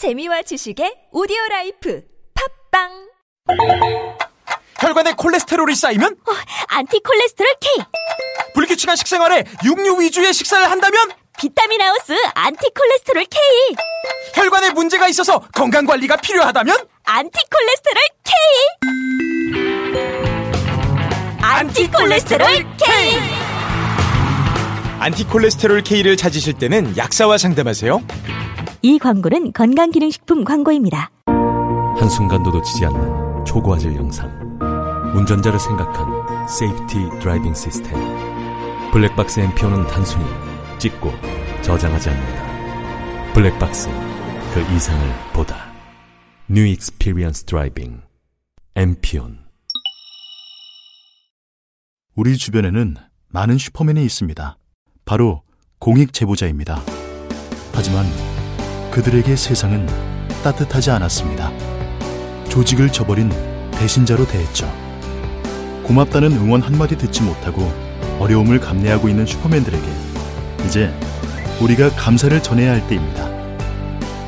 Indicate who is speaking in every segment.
Speaker 1: 재미와 지식의 오디오 life. 팟빵!
Speaker 2: 혈관에 콜레스테롤이 쌓이면?
Speaker 3: 안티콜레스테롤 K.
Speaker 2: 불규칙한 식생활에 육류 위주의 식사를 한다면?
Speaker 3: 비타민 하우스 안티콜레스테롤 K.
Speaker 2: 혈관에 문제가 있어서 건강 관리가 필요하다면?
Speaker 3: 안티콜레스테롤 K. 안티콜레스테롤 K
Speaker 2: 안티콜레스테롤 K를 찾으실 때는 약사와 상담하세요.
Speaker 3: 이 광고는 건강기능식품 광고입니다.
Speaker 4: 한순간도 놓치지 않는 초고화질 영상. 운전자를 생각한 safety driving 시스템. 블랙박스 엠피온은 단순히 찍고 저장하지 않는다. 블랙박스, 그 이상을 보다. New experience driving. 엠피온.
Speaker 5: 우리 주변에는 많은 슈퍼맨이 있습니다. 바로 공익 제보자입니다. 하지만 그들에게 세상은 따뜻하지 않았습니다. 조직을 저버린 배신자로 대했죠. 고맙다는 응원 한마디 듣지 못하고 어려움을 감내하고 있는 슈퍼맨들에게 이제 우리가 감사를 전해야 할 때입니다.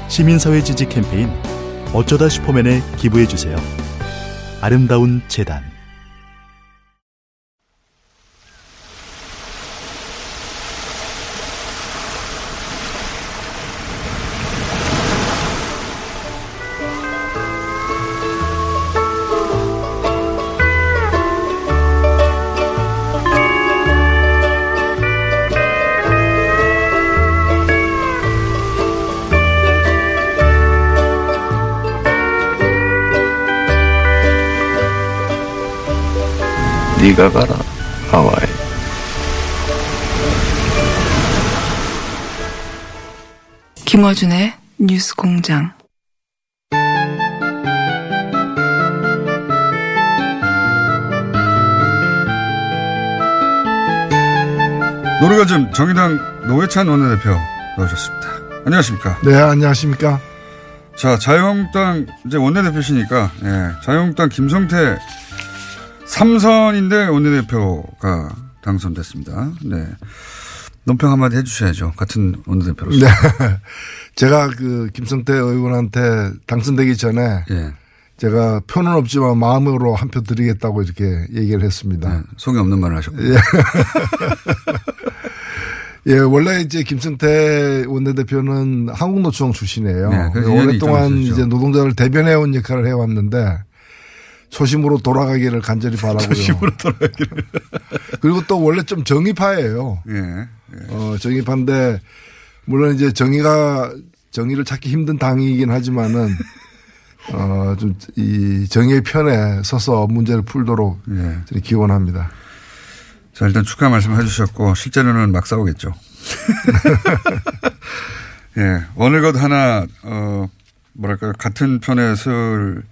Speaker 5: 시민사회 지지 캠페인 어쩌다 슈퍼맨에 기부해주세요. 아름다운 재단
Speaker 6: 네가 가라 하와이
Speaker 7: 김어준의 뉴스 공장.
Speaker 8: 노르가즘 정의당 노회찬 원내대표 나오셨습니다. 안녕하십니까.
Speaker 9: 네, 안녕하십니까.
Speaker 8: 자, 자유한국당 이제 원내대표시니까, 예, 자유한국당 김성태 삼선인데 원내대표가 당선됐습니다. 네. 논평 한마디 해주셔야죠. 같은 원내대표로서.
Speaker 9: 네. 제가 그 김성태 의원한테 당선되기 전에
Speaker 8: 예.
Speaker 9: 제가 표는 없지만 마음으로 한 표 드리겠다고 이렇게 얘기를 했습니다.
Speaker 8: 네, 속이 없는 말을 하셨고.
Speaker 9: 예. 예, 원래 이제 김성태 원내대표는 한국노총 출신이에요.
Speaker 8: 네,
Speaker 9: 오랫동안. 이제 노동자를 대변해온 역할을 해왔는데 초심으로 돌아가기를 간절히 바라고요.
Speaker 8: 초심으로 돌아가기를.
Speaker 9: 그리고 또 원래 좀 정의파예요.
Speaker 8: 예.
Speaker 9: 어, 정의파인데 물론 이제 정의가 정의를 찾기 힘든 당이긴 하지만은 어, 좀 이 정의의 편에 서서 문제를 풀도록
Speaker 8: 예.
Speaker 9: 기원합니다.
Speaker 8: 자, 일단 축하 말씀 해 주셨고, 실제로는 막 싸우겠죠. 예. 어느 것 하나, 어, 뭐랄까, 같은 편에 설,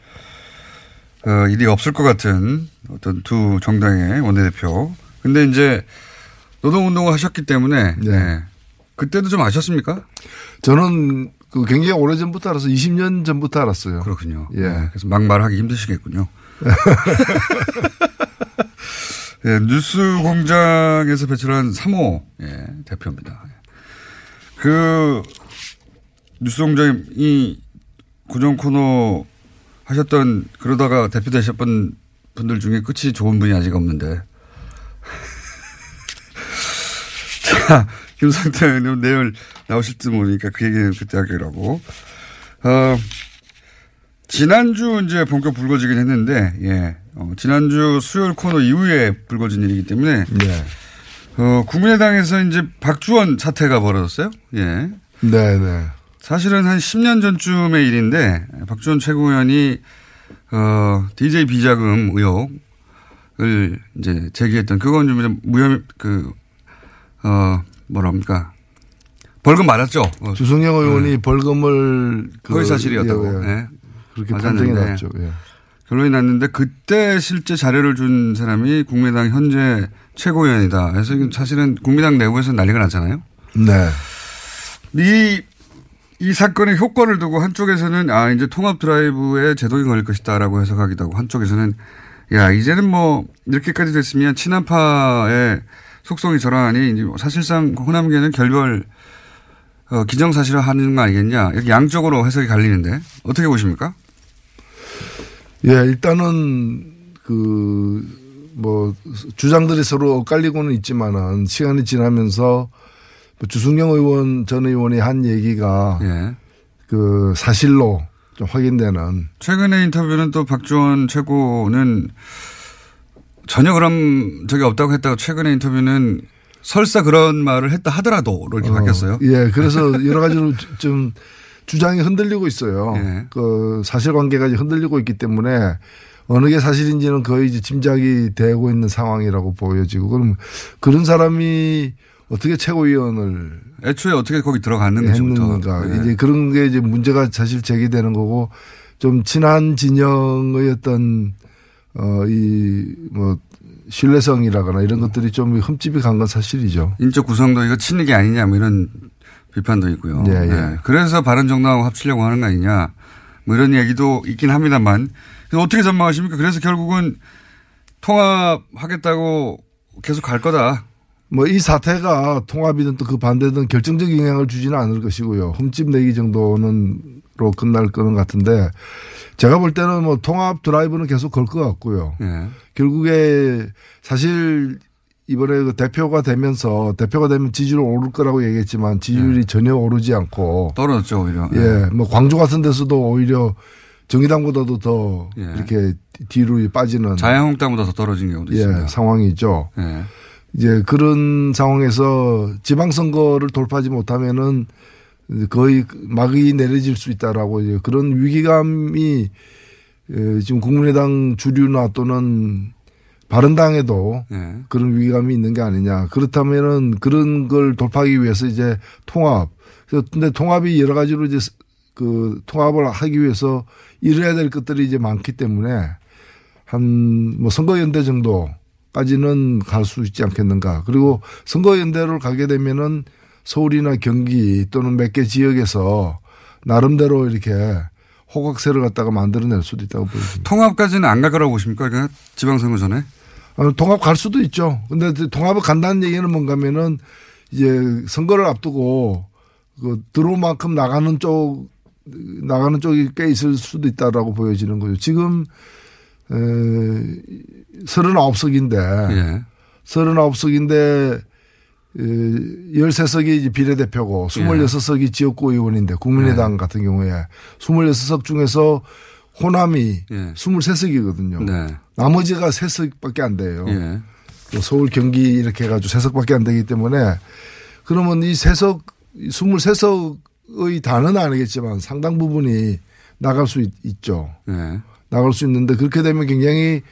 Speaker 8: 어, 일이 없을 것 같은 어떤 두 정당의 원내대표. 근데 이제 노동운동을 하셨기 때문에,
Speaker 9: 네.
Speaker 8: 예. 그때도 좀 아셨습니까?
Speaker 9: 저는 그 굉장히 오래 전부터 알아서 20년 전부터 알았어요.
Speaker 8: 그렇군요.
Speaker 9: 예.
Speaker 8: 네, 그래서 막말하기 힘드시겠군요. 예, 뉴스 공장에서 배출한 3호 예, 대표입니다. 그 뉴스 공장이 고정 코너 하셨던 그러다가 대표 되셨던 분들 중에 끝이 좋은 분이 아직 없는데. 자, 김상태 의원님 내일 나오실 지 모르니까 그 얘기는 그때 하기라고. 어, 지난주 이제 본격 불거지긴 했는데, 예. 어, 지난주 수요일 코너 이후에 불거진 일이기 때문에,
Speaker 9: 네.
Speaker 8: 어, 국민의당에서 이제 박주원 사태가 벌어졌어요. 예.
Speaker 9: 네, 네.
Speaker 8: 사실은 한 10년 전쯤의 일인데, 박주원 최고위원이, 어, DJ 비자금 의혹을 이제 제기했던, 그건 좀 무혐의, 그, 어, 뭐랍니까. 벌금 맞았죠. 어,
Speaker 9: 주승영 의원이 벌금을 그
Speaker 8: 허위 사실이었다고.
Speaker 9: 예, 예.
Speaker 8: 예.
Speaker 9: 그렇게
Speaker 8: 맞았는데
Speaker 9: 판정이 났죠. 예.
Speaker 8: 결론이 났는데 그때 실제 자료를 준 사람이 국민당 현재 최고위원이다. 그래서 사실은 국민당 내부에서 난리가 났잖아요.
Speaker 9: 네.
Speaker 8: 이, 이 사건의 효과를 두고 한쪽에서는 아, 이제 통합 드라이브에 제동이 걸릴 것이다라고 해석하기도 하고 한쪽에서는 야, 이제는 뭐 이렇게까지 됐으면 친한파의 속성이 저러하니 이제 사실상 호남계는 결별 어, 기정사실화 하는 거 아니겠냐. 이렇게 양쪽으로 해석이 갈리는데 어떻게 보십니까?
Speaker 9: 예, 일단은 그 뭐 주장들이 서로 엇갈리고는 있지만은 시간이 지나면서 뭐 주승영 의원 전 의원이 한 얘기가
Speaker 8: 예.
Speaker 9: 그 사실로 좀 확인되는
Speaker 8: 최근에 인터뷰는 또 박지원 최고는 전혀 그런 적이 없다고 했다가 최근에 인터뷰는 설사 그런 말을 했다 하더라도 이렇게
Speaker 9: 어,
Speaker 8: 바뀌었어요.
Speaker 9: 예, 그래서 여러 가지로 좀 주장이 흔들리고 있어요.
Speaker 8: 예.
Speaker 9: 그 사실관계가 흔들리고 있기 때문에 어느 게 사실인지는 거의 이제 짐작이 되고 있는 상황이라고 보여지고 그럼 그런 사람이 어떻게 최고위원을
Speaker 8: 애초에 어떻게 거기 들어갔는지부터. 예.
Speaker 9: 이제 그런 게 이제 문제가 사실 제기되는 거고 좀 친한 진영의 어떤 어이 뭐 신뢰성이라거나 이런 것들이 좀 흠집이 간 건 사실이죠.
Speaker 8: 인적 구성도 이거 치는 게 아니냐 뭐 이런 비판도 있고요.
Speaker 9: 예, 예.
Speaker 8: 네. 그래서 바른정당하고 합치려고 하는 거 아니냐 뭐 이런 얘기도 있긴 합니다만 어떻게 전망하십니까? 그래서 결국은 통합하겠다고 계속 갈 거다.
Speaker 9: 뭐 이 사태가 통합이든 또 그 반대든 결정적 영향을 주지는 않을 것이고요. 흠집 내기 정도는로 끝날 거는 같은데 제가 볼 때는 뭐 통합 드라이브는 계속 걸 것 같고요.
Speaker 8: 예.
Speaker 9: 결국에 사실 이번에 그 대표가 되면서 대표가 되면 지지율 오를 거라고 얘기했지만 지지율이 전혀 오르지 않고
Speaker 8: 떨어졌죠 오히려.
Speaker 9: 예, 뭐 광주 같은 데서도 오히려 정의당보다도 더
Speaker 8: 예.
Speaker 9: 이렇게 뒤로 빠지는
Speaker 8: 자유한국당보다 더 떨어진 경우도
Speaker 9: 예,
Speaker 8: 있습니다.
Speaker 9: 상황이죠.
Speaker 8: 예.
Speaker 9: 이제 그런 상황에서 지방선거를 돌파하지 못하면은 거의 막이 내려질 수 있다라고 이제 그런 위기감이 에, 지금 국민의당 주류나 또는 바른당에도
Speaker 8: 예.
Speaker 9: 그런 위기감이 있는 게 아니냐. 그렇다면은 그런 걸 돌파하기 위해서 이제 통합. 근데 통합이 여러 가지로 이제 그 통합을 하기 위해서 이뤄야 될 것들이 이제 많기 때문에 한 뭐 선거연대 정도 까지는 갈 수 있지 않겠는가. 그리고 선거연대를 가게 되면은 서울이나 경기 또는 몇 개 지역에서 나름대로 이렇게 호각세를 갖다가 만들어낼 수도 있다고 보입니다.
Speaker 8: 통합까지는 안 갈 거라고 보십니까? 그냥 지방선거 전에?
Speaker 9: 어, 통합 갈 수도 있죠. 근데 통합을 간다는 얘기는 뭔가면은 이제 선거를 앞두고 그 들어올 만큼 나가는 쪽 나가는 쪽이 꽤 있을 수도 있다라고 보여지는 거죠. 지금 에 39석인데
Speaker 8: 예.
Speaker 9: 39석인데 13석이 이제 비례대표고 26석이 지역구 의원인데 국민의당 같은 경우에 26석 중에서 호남이
Speaker 8: 예.
Speaker 9: 23석이거든요.
Speaker 8: 네.
Speaker 9: 나머지가 3석밖에 안 돼요.
Speaker 8: 예.
Speaker 9: 또 서울 경기 이렇게 해가지고 3석밖에 안 되기 때문에 그러면 이 3석, 23석의 다는 아니겠지만 상당 부분이 나갈 수 있, 있죠.
Speaker 8: 예.
Speaker 9: 나갈 수 있는데 그렇게 되면 굉장히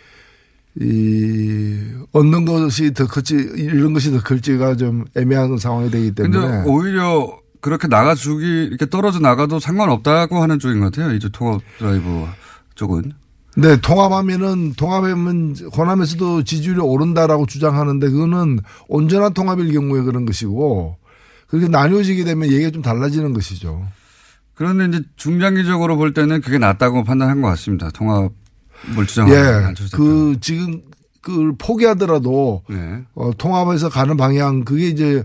Speaker 9: 이 얻는 것이 더 클지 이런 것이 더 클지가 좀 애매한 상황이 되기
Speaker 8: 근데
Speaker 9: 때문에
Speaker 8: 오히려 그렇게 나가주기 이렇게 떨어져 나가도 상관없다고 하는 쪽인 것 같아요. 이제 통합 드라이브 쪽은.
Speaker 9: 네, 통합하면은 통합하면 호남에서도 지지율이 오른다라고 주장하는데 그거는 온전한 통합일 경우에 그런 것이고 그렇게 나뉘어지게 되면 얘기가 좀 달라지는 것이죠.
Speaker 8: 그런데 이제 중장기적으로 볼 때는 그게 낫다고 판단한 것 같습니다. 통합을 주장하는
Speaker 9: 예. 그 지금 그걸 포기하더라도
Speaker 8: 네.
Speaker 9: 어, 통합에서 가는 방향 그게 이제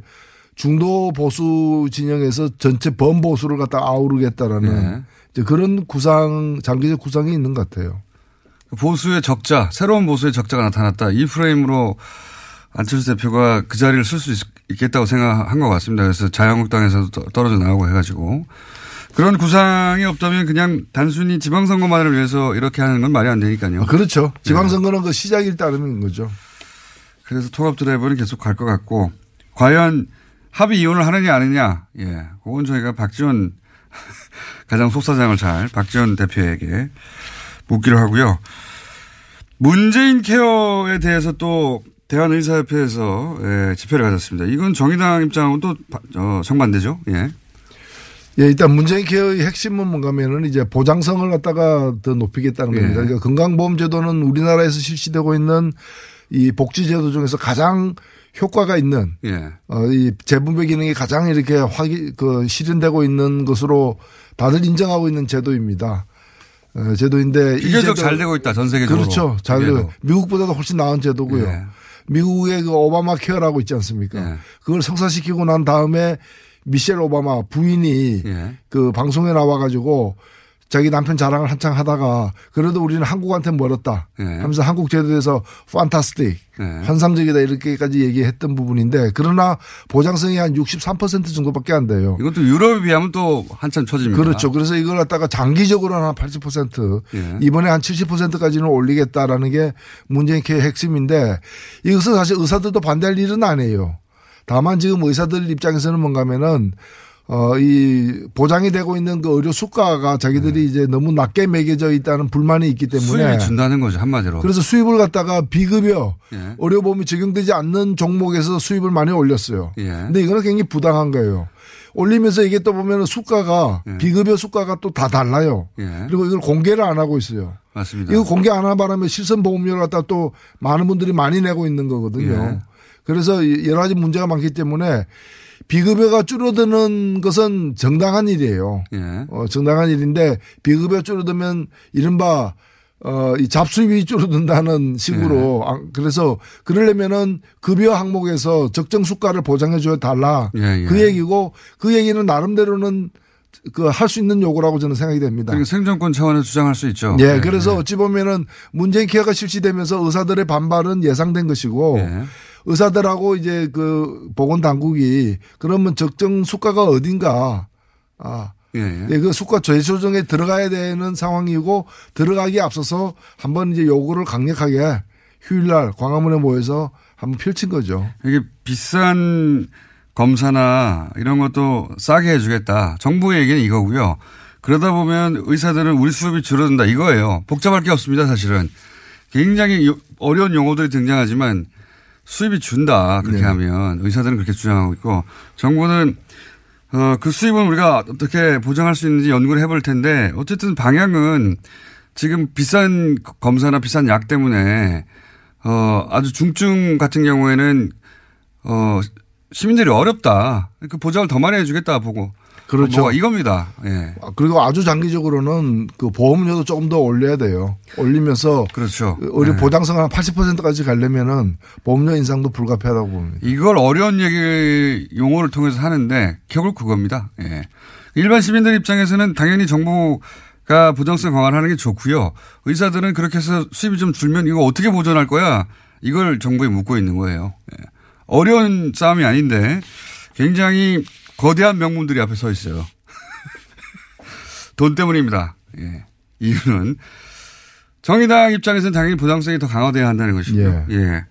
Speaker 9: 중도 보수 진영에서 전체 범보수를 갖다 아우르겠다라는
Speaker 8: 네.
Speaker 9: 이제 그런 구상 장기적 구상이 있는 것 같아요.
Speaker 8: 보수의 적자, 새로운 보수의 적자가 나타났다. 이 프레임으로 안철수 대표가 그 자리를 쓸 수 있겠다고 생각한 것 같습니다. 그래서 자유한국당에서도 떠- 떨어져 나오고 해가지고 그런 구상이 없다면 그냥 단순히 지방선거만을 위해서 이렇게 하는 건 말이 안 되니까요.
Speaker 9: 아, 그렇죠. 지방선거는 그 시작일 따름인 거죠.
Speaker 8: 그래서 통합 드라이브는 계속 갈 것 같고 과연 합의 이혼을 하느냐 안 하느냐 예 그건 저희가 박지원 가장 속사장을 잘 박지원 대표에게 묻기로 하고요 문재인 케어에 대해서 또 대한의사협회에서 예, 집회를 가졌습니다 이건 정의당 입장하고 또 바- 어, 정반대죠 예
Speaker 9: 예, 일단 문재인 케어의 핵심은 뭔가면은 이제 보장성을 갖다가 더 높이겠다는
Speaker 8: 예.
Speaker 9: 겁니다. 그러니까 건강보험 제도는 우리나라에서 실시되고 있는 이 복지제도 중에서 가장 효과가 있는
Speaker 8: 예.
Speaker 9: 어, 이 재분배 기능이 가장 이렇게 확인, 그 실현되고 있는 것으로 다들 인정하고 있는 제도입니다. 어, 제도인데 이
Speaker 8: 비교적 잘 되고 있다 전 세계적으로
Speaker 9: 그렇죠. 잘. 되고 미국보다도 훨씬 나은 제도고요.
Speaker 8: 예.
Speaker 9: 미국의 그 오바마 케어라고 있지 않습니까?
Speaker 8: 예.
Speaker 9: 그걸 성사시키고 난 다음에 미셸 오바마 부인이
Speaker 8: 예.
Speaker 9: 그 방송에 나와가지고 자기 남편 자랑을 한창 하다가 그래도 우리는 한국한테 멀었다
Speaker 8: 예.
Speaker 9: 하면서 한국 제도에서 판타스틱
Speaker 8: 예.
Speaker 9: 환상적이다 이렇게까지 얘기했던 부분인데 그러나 보장성이 한 63% 정도밖에 안 돼요.
Speaker 8: 이것도 유럽에 비하면 또 한참 처집니다.
Speaker 9: 그렇죠. 그래서 이걸 갖다가 장기적으로 한80%
Speaker 8: 예.
Speaker 9: 이번에 한 70%까지는 올리겠다라는 게 문재인 케의 핵심인데 이것은 사실 의사들도 반대할 일은 아니에요. 다만 지금 의사들 입장에서는 뭔가 하면은 어, 이 보장이 되고 있는 그 의료 수가가 자기들이 이제 너무 낮게 매겨져 있다는 불만이 있기 때문에
Speaker 8: 네. 수입이 준다는 거죠 한마디로.
Speaker 9: 그래서 수입을 갖다가 비급여
Speaker 8: 예.
Speaker 9: 의료보험이 적용되지 않는 종목에서 수입을 많이 올렸어요.
Speaker 8: 예.
Speaker 9: 근데 이거는 굉장히 부당한 거예요. 올리면서 이게 또 보면 수가가 비급여 수가가 또 다 달라요.
Speaker 8: 예.
Speaker 9: 그리고 이걸 공개를 안 하고 있어요.
Speaker 8: 맞습니다.
Speaker 9: 이거 공개 안 하는 바람에 실손 보험료를 갖다 또 많은 분들이 많이 내고 있는 거거든요.
Speaker 8: 예.
Speaker 9: 그래서 여러 가지 문제가 많기 때문에 비급여가 줄어드는 것은 정당한 일이에요.
Speaker 8: 예.
Speaker 9: 어, 정당한 일인데 비급여 줄어들면 이른바 어, 이 잡수입이 줄어든다는 식으로 아, 그래서 그러려면은 급여 항목에서 적정 수가를 보장해 줘야 달라.
Speaker 8: 예, 예.
Speaker 9: 그 얘기고 그 얘기는 나름대로는 그할수 있는 요구라고 저는 생각이 됩니다.
Speaker 8: 그리고 생존권 차원에서 주장할 수 있죠.
Speaker 9: 예, 그래서 어찌 보면은 문재인 케어가 실시되면서 의사들의 반발은 예상된 것이고
Speaker 8: 예.
Speaker 9: 의사들하고 이제 그 보건 당국이 그러면 적정 수가가 어딘가 아
Speaker 8: 예, 예.
Speaker 9: 예, 그 수가 재조정에 들어가야 되는 상황이고 들어가기에 앞서서 한번 이제 요구를 강력하게 휴일날 광화문에 모여서 한번 펼친 거죠.
Speaker 8: 이게 비싼 검사나 이런 것도 싸게 해주겠다. 정부의 얘기는 이거고요. 그러다 보면 의사들은 우리 수업이 줄어든다 이거예요. 복잡할 게 없습니다 사실은. 굉장히 요- 어려운 용어들이 등장하지만 수입이 준다 그렇게
Speaker 9: 네.
Speaker 8: 하면 의사들은 그렇게 주장하고 있고 정부는 어, 그 수입은 우리가 어떻게 보장할 수 있는지 연구를 해볼 텐데 어쨌든 방향은 지금 비싼 검사나 비싼 약 때문에 어, 아주 중증 같은 경우에는 어, 시민들이 어렵다. 그 보장을 더 많이 해주겠다 보고.
Speaker 9: 그렇죠.
Speaker 8: 이겁니다. 예.
Speaker 9: 아, 그리고 아주 장기적으로는 그 보험료도 조금 더 올려야 돼요. 올리면서
Speaker 8: 그렇죠.
Speaker 9: 의료
Speaker 8: 예.
Speaker 9: 보장성 한 80%까지 가려면은 보험료 인상도 불가피하다고 봅니다.
Speaker 8: 이걸 어려운 얘기 용어를 통해서 하는데 결국 그겁니다. 예. 일반 시민들 입장에서는 당연히 정부가 보장성 강화를 하는 게 좋고요. 의사들은 그렇게 해서 수입이 좀 줄면 이거 어떻게 보존할 거야? 이걸 정부에 묻고 있는 거예요. 예. 어려운 싸움이 아닌데 굉장히 거대한 명문들이 앞에 서 있어요. 돈 때문입니다. 예. 이유는 정의당 입장에서는 당연히 보장성이 더 강화돼야 한다는 것이고요. 예.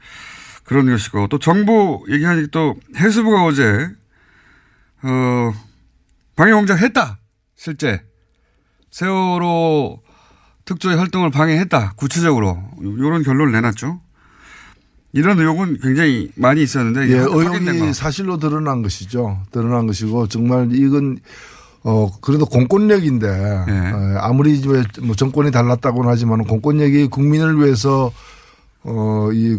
Speaker 8: 그런 것이고 또 정부 얘기하니까 또 해수부가 어제 어 방해 공작 했다 실제 세월호 특조위 활동을 방해했다 구체적으로 이런 결론을 내놨죠. 이런 의혹은 굉장히 많이 있었는데
Speaker 9: 예. 의혹이 사실로 드러난 것이죠. 드러난 것이고 정말 이건 어 그래도 공권력인데
Speaker 8: 예.
Speaker 9: 어, 아무리 뭐 정권이 달랐다고는 하지만 공권력이 국민을 위해서 어이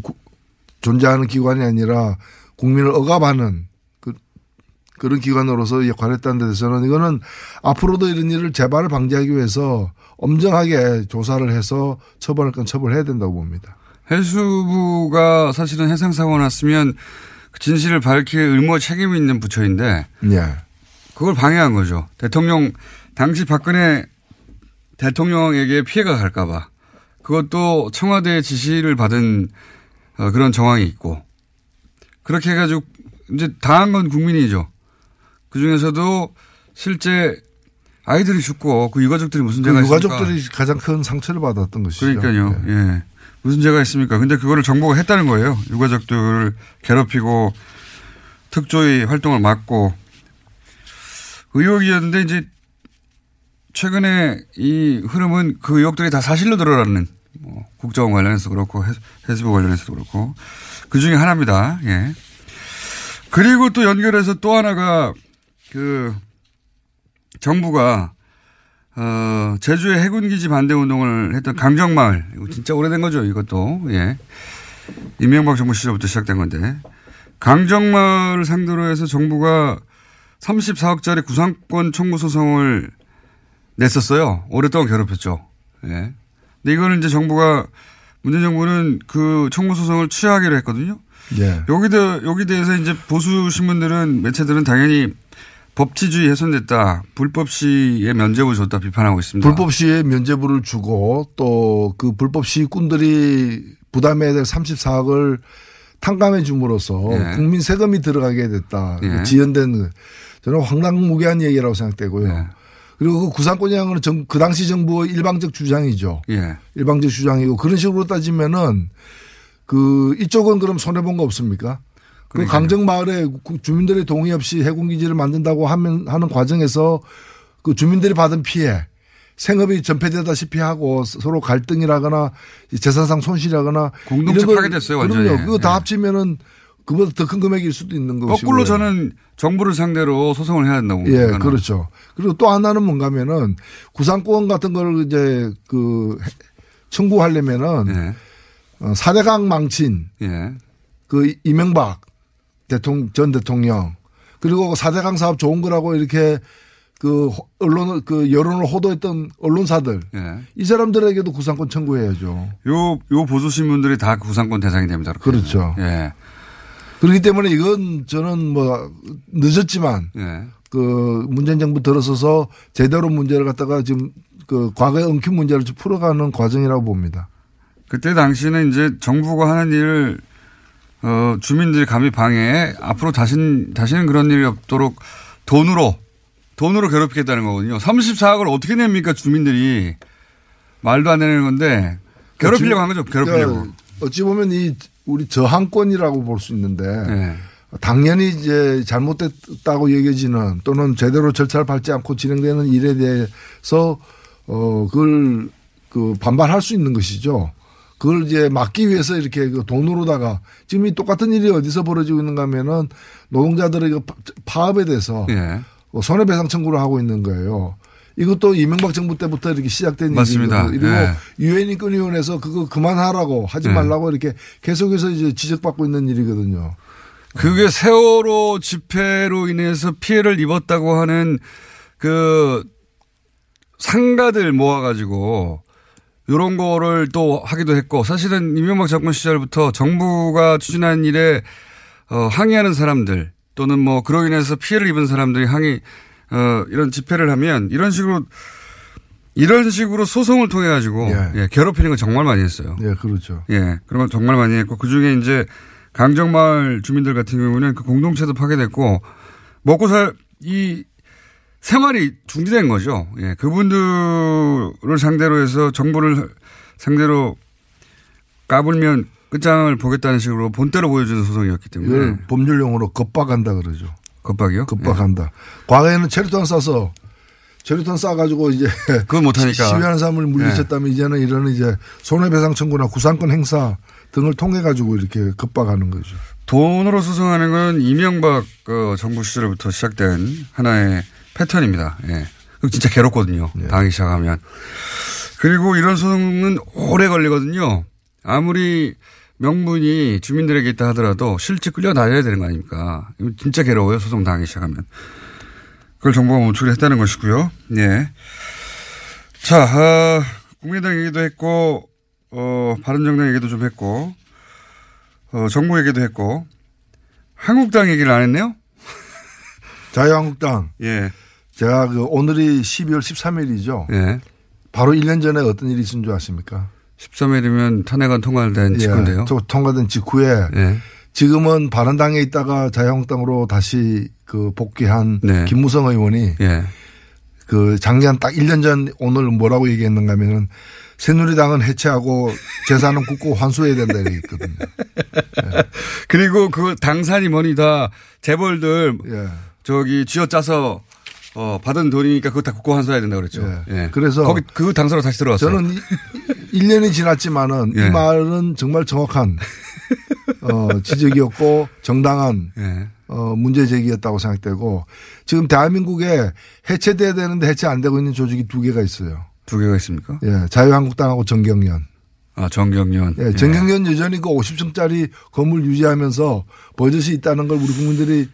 Speaker 9: 존재하는 기관이 아니라 국민을 억압하는 그 그런 기관으로서 역할했다는 데 대해서는 이거는 앞으로도 이런 일을 재발을 방지하기 위해서 엄정하게 조사를 해서 처벌할 건 처벌해야 된다고 봅니다.
Speaker 8: 해수부가 사실은 해상사고가 났으면 그 진실을 밝힐 의무 책임이 있는 부처인데
Speaker 9: 예.
Speaker 8: 그걸 방해한 거죠. 대통령 당시 박근혜 대통령에게 피해가 갈까봐 그것도 청와대 지시를 받은 어, 그런 정황이 있고 그렇게 해가지고 이제 당한 건 국민이죠. 그 중에서도 실제 아이들이 죽고 그 유가족들이 무슨
Speaker 9: 그
Speaker 8: 죄가 있습니까?
Speaker 9: 유가족들이 가장 큰 상처를 받았던 것이죠.
Speaker 8: 그러니까요.
Speaker 9: 예.
Speaker 8: 예. 무슨 죄가 있습니까? 근데 그거를 정부가 했다는 거예요. 유가족들을 괴롭히고 특조위 활동을 막고 의혹이었는데 이제 최근에 이 흐름은 그 의혹들이 다 사실로 드러나는 뭐 국정원 관련해서 그렇고 해- 해수부 관련해서도 그렇고 그 중에 하나입니다. 예. 그리고 또 연결해서 또 하나가 그 정부가 어, 제주의 해군기지 반대 운동을 했던 강정마을. 이거 진짜 오래된 거죠, 이것도. 예. 이명박 정부 시절부터 시작된 건데. 강정마을을 상대로 해서 정부가 34억짜리 구상권 청구 소송을 냈었어요. 오랫동안 괴롭혔죠. 예. 근데 이거는 이제 정부가, 문재인 정부는 그 청구 소송을 취하하기로 했거든요.
Speaker 9: 예.
Speaker 8: 여기 대, 여기 대해서 이제 보수 신문들은 매체들은 당연히 법치주의 훼손됐다. 불법 시에 면죄부 줬다 비판하고 있습니다.
Speaker 9: 불법 시에 면죄부를 주고 또 그 불법 시꾼들이 부담해야 될 34억을 탕감해 줌으로써
Speaker 8: 예.
Speaker 9: 국민 세금이 들어가게 됐다. 그
Speaker 8: 예.
Speaker 9: 지연된 저는 황당무계한 얘기라고 생각되고요.
Speaker 8: 예.
Speaker 9: 그리고 그 구상권이라는 건그 당시 정부의 일방적 주장이죠.
Speaker 8: 예.
Speaker 9: 일방적 주장이고 그런 식으로 따지면은 그 이쪽은 그럼 손해 본 거 없습니까? 그. 강정 마을에 그 주민들의 동의 없이 해군 기지를 만든다고 하면 하는 과정에서 그 주민들이 받은 피해 생업이 전폐되다시피 하고 서로 갈등이라거나 재산상 손실이라거나
Speaker 8: 공동체 파괴됐어요, 완전히.
Speaker 9: 그럼요. 그거 다
Speaker 8: 예.
Speaker 9: 합치면은 그보다 더 큰 금액일 수도 있는 것이고.
Speaker 8: 거꾸로 저는 정부를 상대로 소송을 해야 된다고
Speaker 9: 예,
Speaker 8: 생각합니다.
Speaker 9: 그렇죠. 그리고 또 하나는 뭔가면은 구상권 같은 걸 이제 그 청구하려면은
Speaker 8: 예.
Speaker 9: 어, 사대강 망친
Speaker 8: 예.
Speaker 9: 그 이명박 대통령 전 대통령 그리고 사대강 사업 좋은 거라고 이렇게 그 호- 언론 그 여론을 호도했던 언론사들
Speaker 8: 예.
Speaker 9: 이 사람들에게도 구상권 청구해야죠.
Speaker 8: 요, 요 보수 신문들이 다 구상권 대상이 됩니다. 그렇게
Speaker 9: 그렇죠.
Speaker 8: 예.
Speaker 9: 그렇기 때문에 이건 저는 뭐 늦었지만
Speaker 8: 예.
Speaker 9: 그 문재인 정부 들어서서 제대로 문제를 갖다가 지금 그 과거에 엉킨 문제를 좀 풀어가는 과정이라고 봅니다.
Speaker 8: 그때 당시는 이제 정부가 하는 일을 어, 주민들이 감히 방해해 앞으로 다신, 다시는 그런 일이 없도록 돈으로, 돈으로 괴롭히겠다는 거거든요. 34억을 어떻게 냅니까 주민들이. 말도 안 되는 건데 괴롭히려고 한 거죠. 괴롭히려고.
Speaker 9: 그러니까 어찌 보면 이 우리 저항권이라고 볼 수 있는데
Speaker 8: 예.
Speaker 9: 당연히 이제 잘못됐다고 여겨지는 또는 제대로 절차를 밟지 않고 진행되는 일에 대해서 어 그걸 그 반발할 수 있는 것이죠. 그걸 이제 막기 위해서 이렇게 그 돈으로다가 지금 이 똑같은 일이 어디서 벌어지고 있는가 하면은 노동자들의 그 파- 파업에 대해서
Speaker 8: 예.
Speaker 9: 어, 손해배상 청구를 하고 있는 거예요. 이것도 이명박 정부 때부터 이렇게 시작된
Speaker 8: 맞습니다.
Speaker 9: 일이거든요. 그리고
Speaker 8: 예.
Speaker 9: 유엔 인권위원회에서 그거 그만하라고 하지
Speaker 8: 예.
Speaker 9: 말라고 이렇게 계속해서 이제 지적받고 있는 일이거든요.
Speaker 8: 그게 세월호 집회로 인해서 피해를 입었다고 하는 그 상가들 모아가지고 요런 거를 또 하기도 했고 사실은 이명박 정권 시절부터 정부가 추진한 일에 어, 항의하는 사람들 또는 뭐 그로 인해서 피해를 입은 사람들이 항의 어, 이런 집회를 하면 이런 식으로 이런 식으로 소송을 통해 가지고
Speaker 9: 예.
Speaker 8: 예, 괴롭히는 거 정말 많이 했어요.
Speaker 9: 예, 그렇죠.
Speaker 8: 예, 그런 걸 정말 많이 했고 그 중에 이제 강정마을 주민들 같은 경우는 그 공동체도 파괴됐고 먹고 살 이 생활이 중지된 거죠. 예, 그분들을 상대로 해서 정부를 상대로 까불면 끝장을 보겠다는 식으로 본때로 보여주는 소송이었기 때문에
Speaker 9: 이걸 법률용어로 겁박한다 그러죠.
Speaker 8: 겁박이요?
Speaker 9: 겁박한다. 과거에는 체류탄 쏴서 체류탄 쏴가지고 이제
Speaker 8: 그건 못하니까.
Speaker 9: 시위하는 사람을 물리쳤다면 이제는 이런 이제 손해배상 청구나 구상권 행사 등을 통해 가지고 이렇게 겁박하는 거죠.
Speaker 8: 돈으로 소송하는 건 이명박 그 정부 시절부터 시작된 하나의 패턴입니다. 예. 진짜 괴롭거든요. 당하기 시작하면. 그리고 이런 소송은 오래 걸리거든요. 아무리 명분이 주민들에게 있다 하더라도 실제 끌려다녀야 되는 거 아닙니까? 이거 진짜 괴로워요. 소송 당하기 시작하면. 그걸 정부가 멈추려 했다는 것이고요. 예. 자, 아, 국민의당 얘기도 했고, 어, 바른정당 얘기도 좀 했고, 어, 정부 얘기도 했고, 한국당 얘기를 안 했네요?
Speaker 9: 자유한국당
Speaker 8: 예.
Speaker 9: 제가 그 오늘이 12월 13일이죠.
Speaker 8: 예.
Speaker 9: 바로 1년 전에 어떤 일이 있은 줄 아십니까?
Speaker 8: 13일이면 탄핵안 통과된 직후인데요.
Speaker 9: 예, 저 통과된 직후에
Speaker 8: 예.
Speaker 9: 지금은 바른당에 있다가 자유한국당으로 다시 그 복귀한
Speaker 8: 네.
Speaker 9: 김무성 의원이
Speaker 8: 예.
Speaker 9: 그 작년 딱 1년 전 오늘 뭐라고 얘기했는가 하면은 새누리당은 해체하고 재산은 굳고 환수해야 된다 이랬거든요.
Speaker 8: 그리고 그 당산이 뭐니 다 재벌들
Speaker 9: 예.
Speaker 8: 저기 쥐어 짜서 어, 받은 돈이니까 그거 다 국고 환수해야 된다고 그랬죠.
Speaker 9: 예.
Speaker 8: 예.
Speaker 9: 그래서
Speaker 8: 거기 그 당사로 다시 들어왔어요.
Speaker 9: 저는 1년이 지났지만은
Speaker 8: 예.
Speaker 9: 이 말은 정말 정확한 어, 지적이었고 정당한
Speaker 8: 예.
Speaker 9: 어, 문제 제기였다고 생각되고 지금 대한민국에 해체돼야 되는데 해체 안 되고 있는 조직이 두 개가 있어요.
Speaker 8: 두 개가 있습니까?
Speaker 9: 예, 자유한국당하고 정경련.
Speaker 8: 아, 정경련.
Speaker 9: 예, 정경련 여전히 그 50층짜리 건물 유지하면서 버젓이 있다는 걸 우리 국민들이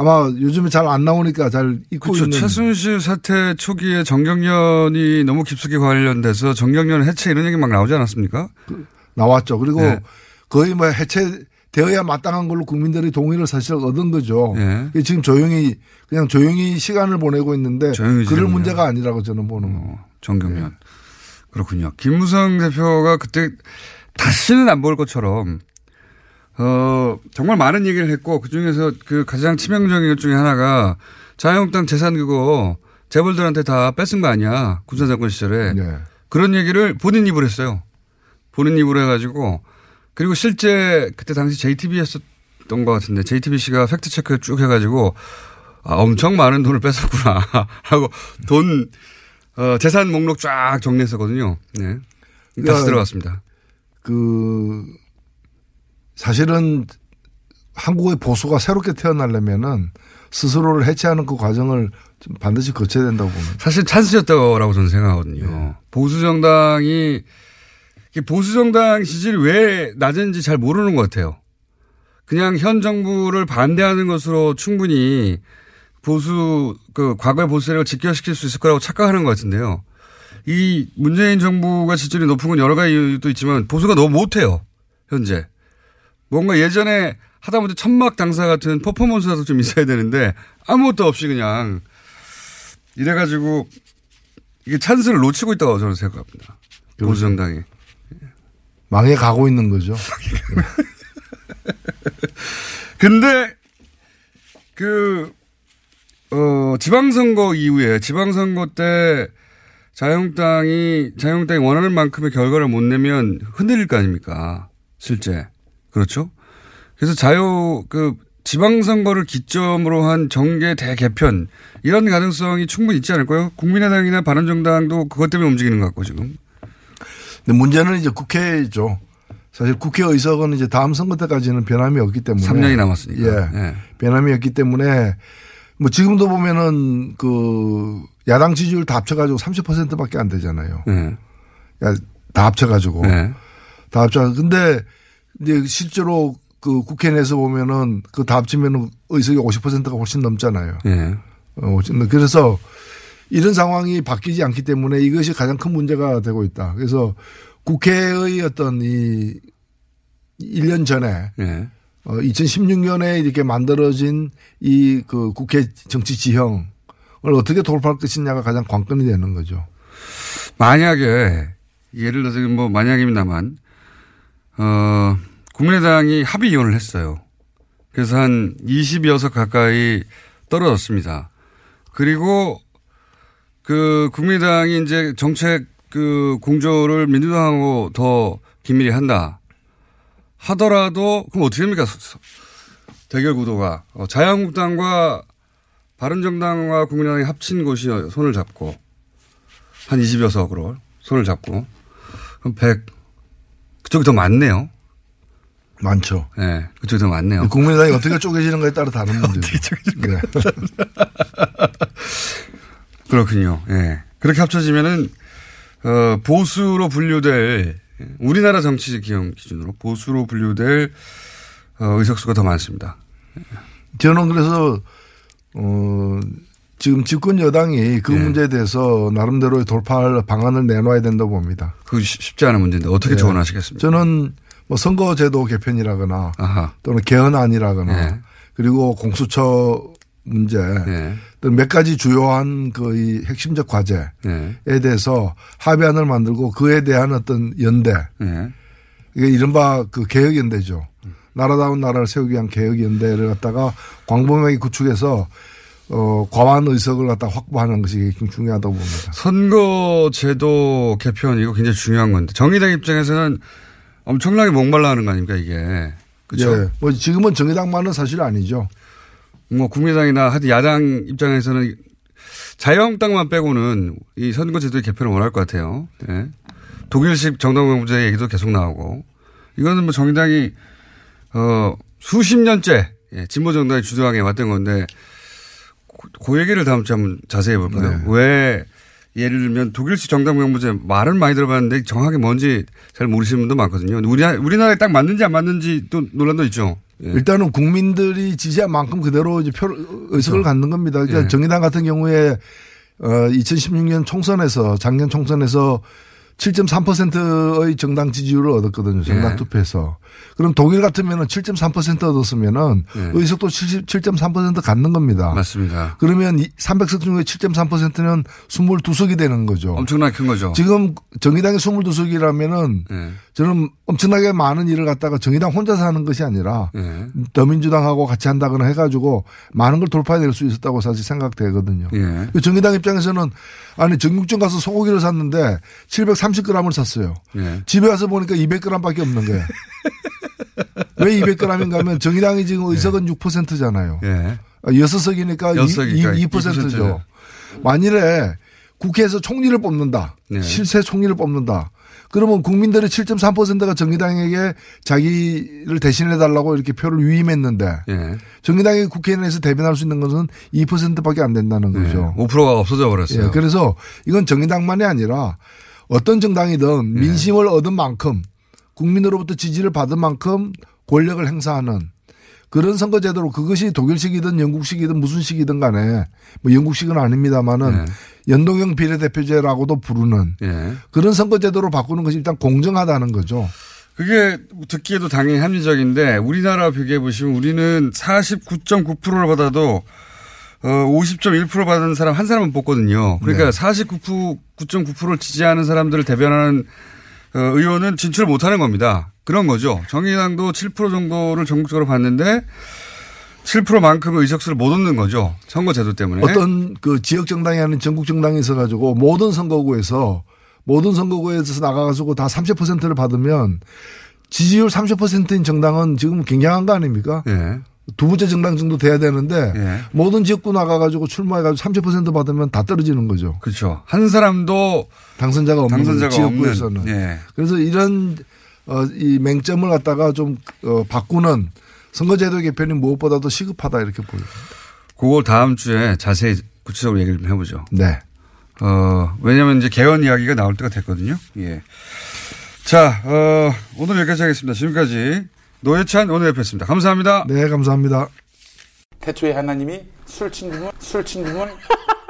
Speaker 9: 아마 요즘에 잘 안 나오니까 잘 잊고
Speaker 8: 그렇죠.
Speaker 9: 있는.
Speaker 8: 최순실 사태 초기에 정경련이 너무 깊숙이 관련돼서 정경련 해체 이런 얘기 막 나오지 않았습니까?
Speaker 9: 나왔죠. 그리고
Speaker 8: 네.
Speaker 9: 거의 뭐 해체 되어야 마땅한 걸로 국민들의 동의를 사실 얻은 거죠.
Speaker 8: 예.
Speaker 9: 지금 조용히 그냥 조용히 시간을 보내고 있는데
Speaker 8: 조용히
Speaker 9: 그럴. 문제가 아니라고 저는 보는 거.
Speaker 8: 어, 정경련. 그렇군요. 김무성 대표가 그때 다시는 안 볼 것처럼 어 정말 많은 얘기를 했고 그 중에서 그 가장 치명적인 것 중에 하나가 자유한국당 재산 그거 재벌들한테 다 뺏은 거 아니야 군사 정권 시절에
Speaker 9: 네.
Speaker 8: 그런 얘기를 본인 입으로 했어요. 본인 입으로 해가지고 그리고 실제 그때 당시 JTB였었던 것 같은데 JTBC가 팩트 체크 쭉 해가지고 아, 엄청 많은 돈을 뺏었구나 하고 돈 어, 재산 목록 쫙 정리했었거든요. 네. 다시
Speaker 9: 그러니까
Speaker 8: 들어갔습니다.
Speaker 9: 그 사실은 한국의 보수가 새롭게 태어나려면은 스스로를 해체하는 그 과정을 좀 반드시 거쳐야 된다고 봅니다.
Speaker 8: 사실 찬스였다고 저는 생각하거든요. 보수 정당이 보수 정당 지지율이 왜 낮은지 잘 모르는 것 같아요. 그냥 현 정부를 반대하는 것으로 충분히 보수 그 과거의 보수 세력을 직결시킬 수 있을 거라고 착각하는 것 같은데요. 이 문재인 정부가 지지율이 높은 건 여러 가지 이유도 있지만 보수가 너무 못해요. 현재 뭔가 예전에 하다못해 천막 당사 같은 퍼포먼스라도 좀 있어야 되는데 아무것도 없이 그냥 이래가지고 이게 찬스를 놓치고 있다고 저는 생각합니다. 보수 정당이.
Speaker 9: 망해 가고 있는 거죠.
Speaker 8: 근데 그, 어, 지방선거 이후에 지방선거 때 자유한국당이, 자유한국당이 원하는 만큼의 결과를 못 내면 흔들릴 거 아닙니까? 실제. 그렇죠? 그래서 자유, 그, 지방선거를 기점으로 한 정계 대개편, 이런 가능성이 충분히 있지 않을까요? 국민의당이나 바른정당도 그것 때문에 움직이는 것 같고, 지금.
Speaker 9: 근데 문제는 이제 국회죠. 사실 국회 의석은 이제 다음 선거 때까지는 변함이 없기 때문에
Speaker 8: 3년이 남았으니까.
Speaker 9: 예.
Speaker 8: 예.
Speaker 9: 변함이 없기 때문에 뭐 지금도 보면은 그 야당 지지율 다 합쳐가지고 30%밖에 안 되잖아요.
Speaker 8: 예.
Speaker 9: 야, 다 합쳐가지고
Speaker 8: 예.
Speaker 9: 다 합쳐. 근데 이제 실제로 그 국회 내에서 보면은 그다 합치면은 의석이 50%가 훨씬 넘잖아요.
Speaker 8: 예.
Speaker 9: 어, 그래서 이런 상황이 바뀌지 않기 때문에 이것이 가장 큰 문제가 되고 있다. 그래서 국회의 어떤 이 1년 전에
Speaker 8: 예.
Speaker 9: 어, 2016년에 이렇게 만들어진 이 그 국회 정치 지형을 어떻게 돌파할 것이냐가 가장 관건이 되는 거죠.
Speaker 8: 만약에 예를 들어서 뭐 만약입니다만 어 국민의당이 합의 이혼을 했어요. 그래서 한 20여석 가까이 떨어졌습니다. 그리고 그 국민의당이 이제 정책 그 공조를 민주당하고 더 긴밀히 한다 하더라도 그럼 어떻게 됩니까? 대결 구도가 어, 자유한국당과 바른정당과 국민의당이 합친 곳이 손을 잡고 한 20여석으로 손을 잡고 그럼 100 그쪽이 더 많네요.
Speaker 9: 많죠.
Speaker 8: 예, 네, 그쪽이 더 많네요.
Speaker 9: 국민의당이 어떻게 쪼개지는가에 따라 다른 문제죠. 네.
Speaker 8: 그렇군요. 예. 네. 그렇게 합쳐지면은 어, 보수로 분류될 우리나라 정치 기형 기준으로 보수로 분류될 어, 의석수가 더 많습니다.
Speaker 9: 저는 그래서 어 지금 집권 여당이 그
Speaker 8: 예.
Speaker 9: 문제에 대해서 나름대로의 돌파할 방안을 내놔야 된다고 봅니다.
Speaker 8: 그 쉽지 않은 문제인데 어떻게
Speaker 9: 예.
Speaker 8: 조언하시겠습니까?
Speaker 9: 저는 뭐 선거제도 개편이라거나
Speaker 8: 아하.
Speaker 9: 또는 개헌안이라거나
Speaker 8: 예.
Speaker 9: 그리고 공수처 문제
Speaker 8: 예.
Speaker 9: 또는 몇 가지 주요한 그 핵심적 과제에
Speaker 8: 예.
Speaker 9: 대해서 합의안을 만들고 그에 대한 어떤 연대
Speaker 8: 예.
Speaker 9: 이게 이른바 그 개혁연대죠. 나라다운 나라를 세우기 위한 개혁연대를 갖다가 광범위하게 구축해서 어, 과반 의석을 갖다 확보하는 것이 굉장히 중요하다고 봅니다.
Speaker 8: 선거제도 개편 이거 굉장히 중요한 건데 정의당 입장에서는 엄청나게 목말라 하는 거 아닙니까 이게. 그렇죠.
Speaker 9: 예. 뭐 지금은 정의당만은 사실 아니죠.
Speaker 8: 뭐 국민의당이나 하여튼 야당 입장에서는 자유한국당만 빼고는 이 선거제도의 개편을 원할 것 같아요. 예. 독일식 정당명부제 얘기도 계속 나오고 이거는 뭐 정의당이 어 수십 년째 예, 진보 정당이 주도하게 왔던 건데 그, 그 얘기를 다음 주에 한번 자세히 볼까요?
Speaker 9: 네.
Speaker 8: 왜 예를 들면 독일식 정당명부제 말은 많이 들어봤는데 정확히 뭔지 잘 모르시는 분도 많거든요. 우리나라, 우리나라에 딱 맞는지 안 맞는지 또 논란도 있죠. 예.
Speaker 9: 일단은 국민들이 지지한 만큼 그대로 이제 표 의석을 갖는 겁니다. 그러니까
Speaker 8: 예.
Speaker 9: 정의당 같은 경우에 어 2016년 총선에서 작년 총선에서 7.3%의 정당 지지율을 얻었거든요. 정당
Speaker 8: 예.
Speaker 9: 투표에서. 그럼 독일 같으면은 7.3% 얻었으면은
Speaker 8: 예.
Speaker 9: 의석도 70, 7.3% 갖는 겁니다.
Speaker 8: 맞습니다.
Speaker 9: 그러면 300석 중에 7.3%는 22석이 되는 거죠.
Speaker 8: 엄청나게 큰 거죠.
Speaker 9: 지금 정의당이 22석이라면은
Speaker 8: 예.
Speaker 9: 저는 엄청나게 많은 일을 갖다가 정의당 혼자서 하는 것이 아니라
Speaker 8: 예.
Speaker 9: 더민주당하고 같이 한다거나 해가지고 많은 걸 돌파해낼 수 있었다고 사실 생각되거든요.
Speaker 8: 예.
Speaker 9: 그 정의당 입장에서는 아니 정육점 가서 소고기를 샀는데 730g을 샀어요.
Speaker 8: 예.
Speaker 9: 집에 와서 보니까 200g밖에 없는 거예요. 왜 200g인가 하면 정의당이 지금 의석은 6%잖아요.
Speaker 8: 예.
Speaker 9: 여섯 석이니까
Speaker 8: 여섯 석이니까
Speaker 9: 2%죠.
Speaker 8: 2%죠.
Speaker 9: 만일에 국회에서 총리를 뽑는다.
Speaker 8: 네.
Speaker 9: 실세 총리를 뽑는다. 그러면 국민들의 7.3%가 정의당에게 자기를 대신해 달라고 이렇게 표를 위임했는데
Speaker 8: 예.
Speaker 9: 정의당이 국회의원에서 대변할 수 있는 것은 2%밖에 안 된다는 거죠.
Speaker 8: 예. 5%가 없어져 버렸어요.
Speaker 9: 예, 그래서 이건 정의당만이 아니라 어떤 정당이든
Speaker 8: 예.
Speaker 9: 민심을 얻은 만큼 국민으로부터 지지를 받은 만큼 권력을 행사하는 그런 선거제도로 그것이 독일식이든 영국식이든 무슨 식이든 간에 뭐 영국식은 아닙니다만은 연동형 비례대표제라고도 부르는
Speaker 8: 예.
Speaker 9: 그런 선거제도로 바꾸는 것이 일단 공정하다는 거죠.
Speaker 8: 그게 듣기에도 당연히 합리적인데 우리나라 비교해 보시면 우리는 49.9%를 받아도 어 50.1% 받은 사람 한 사람은 뽑거든요. 그러니까
Speaker 9: 네.
Speaker 8: 49.9%를 지지하는 사람들을 대변하는 어, 의원은 진출을 못하는 겁니다. 그런 거죠. 정의당도 7% 정도를 전국적으로 받는데 7%만큼의 의석수를 못 얻는 거죠. 선거제도 때문에.
Speaker 9: 어떤 그 지역 정당이 아닌 전국 정당이 있어 가지고 모든 선거구에서 모든 선거구에서 나가가지고 다 30%를 받으면 지지율 30%인 정당은 지금 굉장한 거 아닙니까?
Speaker 8: 예.
Speaker 9: 두 번째 정당 정도 돼야 되는데
Speaker 8: 예.
Speaker 9: 모든 지역구 나가가지고 출마해가지고 30% 받으면 다 떨어지는 거죠.
Speaker 8: 그렇죠. 한 사람도
Speaker 9: 당선자가 없는
Speaker 8: 당선자가
Speaker 9: 지역구에서는.
Speaker 8: 없는. 예.
Speaker 9: 그래서 이런 어, 이 맹점을 갖다가 좀 어, 바꾸는 선거제도 개편이 무엇보다도 시급하다 이렇게 보입니다.
Speaker 8: 그걸 다음 주에 자세히 구체적으로 얘기를 좀 해보죠.
Speaker 9: 네.
Speaker 8: 어, 왜냐면 이제 개헌 이야기가 나올 때가 됐거든요. 예. 자, 어, 오늘 여기까지 하겠습니다. 지금까지 노예찬 원내대표였습니다. 감사합니다.
Speaker 9: 네, 감사합니다.
Speaker 7: 태초에 하나님이 술 친굼 술친굼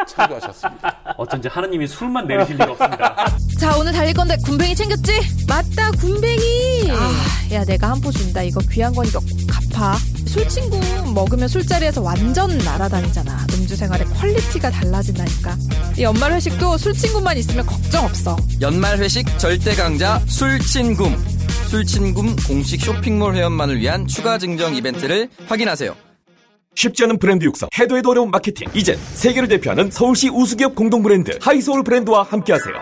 Speaker 7: 창조하셨습니다.
Speaker 10: 어쩐지 하느님이 술만 내리실 리가 없습니다.
Speaker 11: 자 오늘 달릴 건데 굼벵이 챙겼지? 맞다 굼벵이 아, 야 내가 한 포 준다 이거 귀한 거니까 꼭 갚아 술친굼 먹으면 술자리에서 완전 날아다니잖아 음주 생활의 quality가 달라진다니까 이 연말 회식도 술친굼만 있으면 걱정 없어
Speaker 12: 연말 회식 절대 강자 술친굼. 술친굼 공식 쇼핑몰 회원만을 위한 추가 증정 이벤트를 확인하세요.
Speaker 13: 쉽지 않은 브랜드 육성, 해도 해도 어려운 마케팅. 이젠 세계를 대표하는 서울시 우수기업 공동 브랜드 하이서울 브랜드와 함께하세요.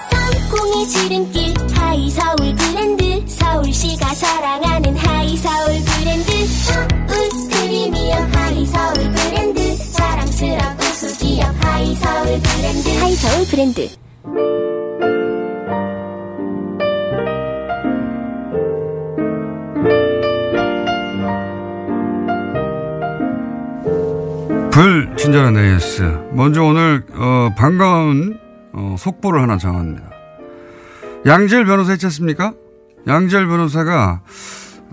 Speaker 14: 성공의 지름길 하이서울 브랜드 서울시가 사랑하는 하이서울 브랜드 서울 프리미엄 하이서울 브랜드 자랑스러운 우수기업 하이서울 브랜드 하이서울 브랜드
Speaker 8: 불친절한 AS. 먼저 오늘, 어, 반가운, 어, 속보를 하나 정합니다. 양지열 변호사 있지 않습니까? 양지열 변호사가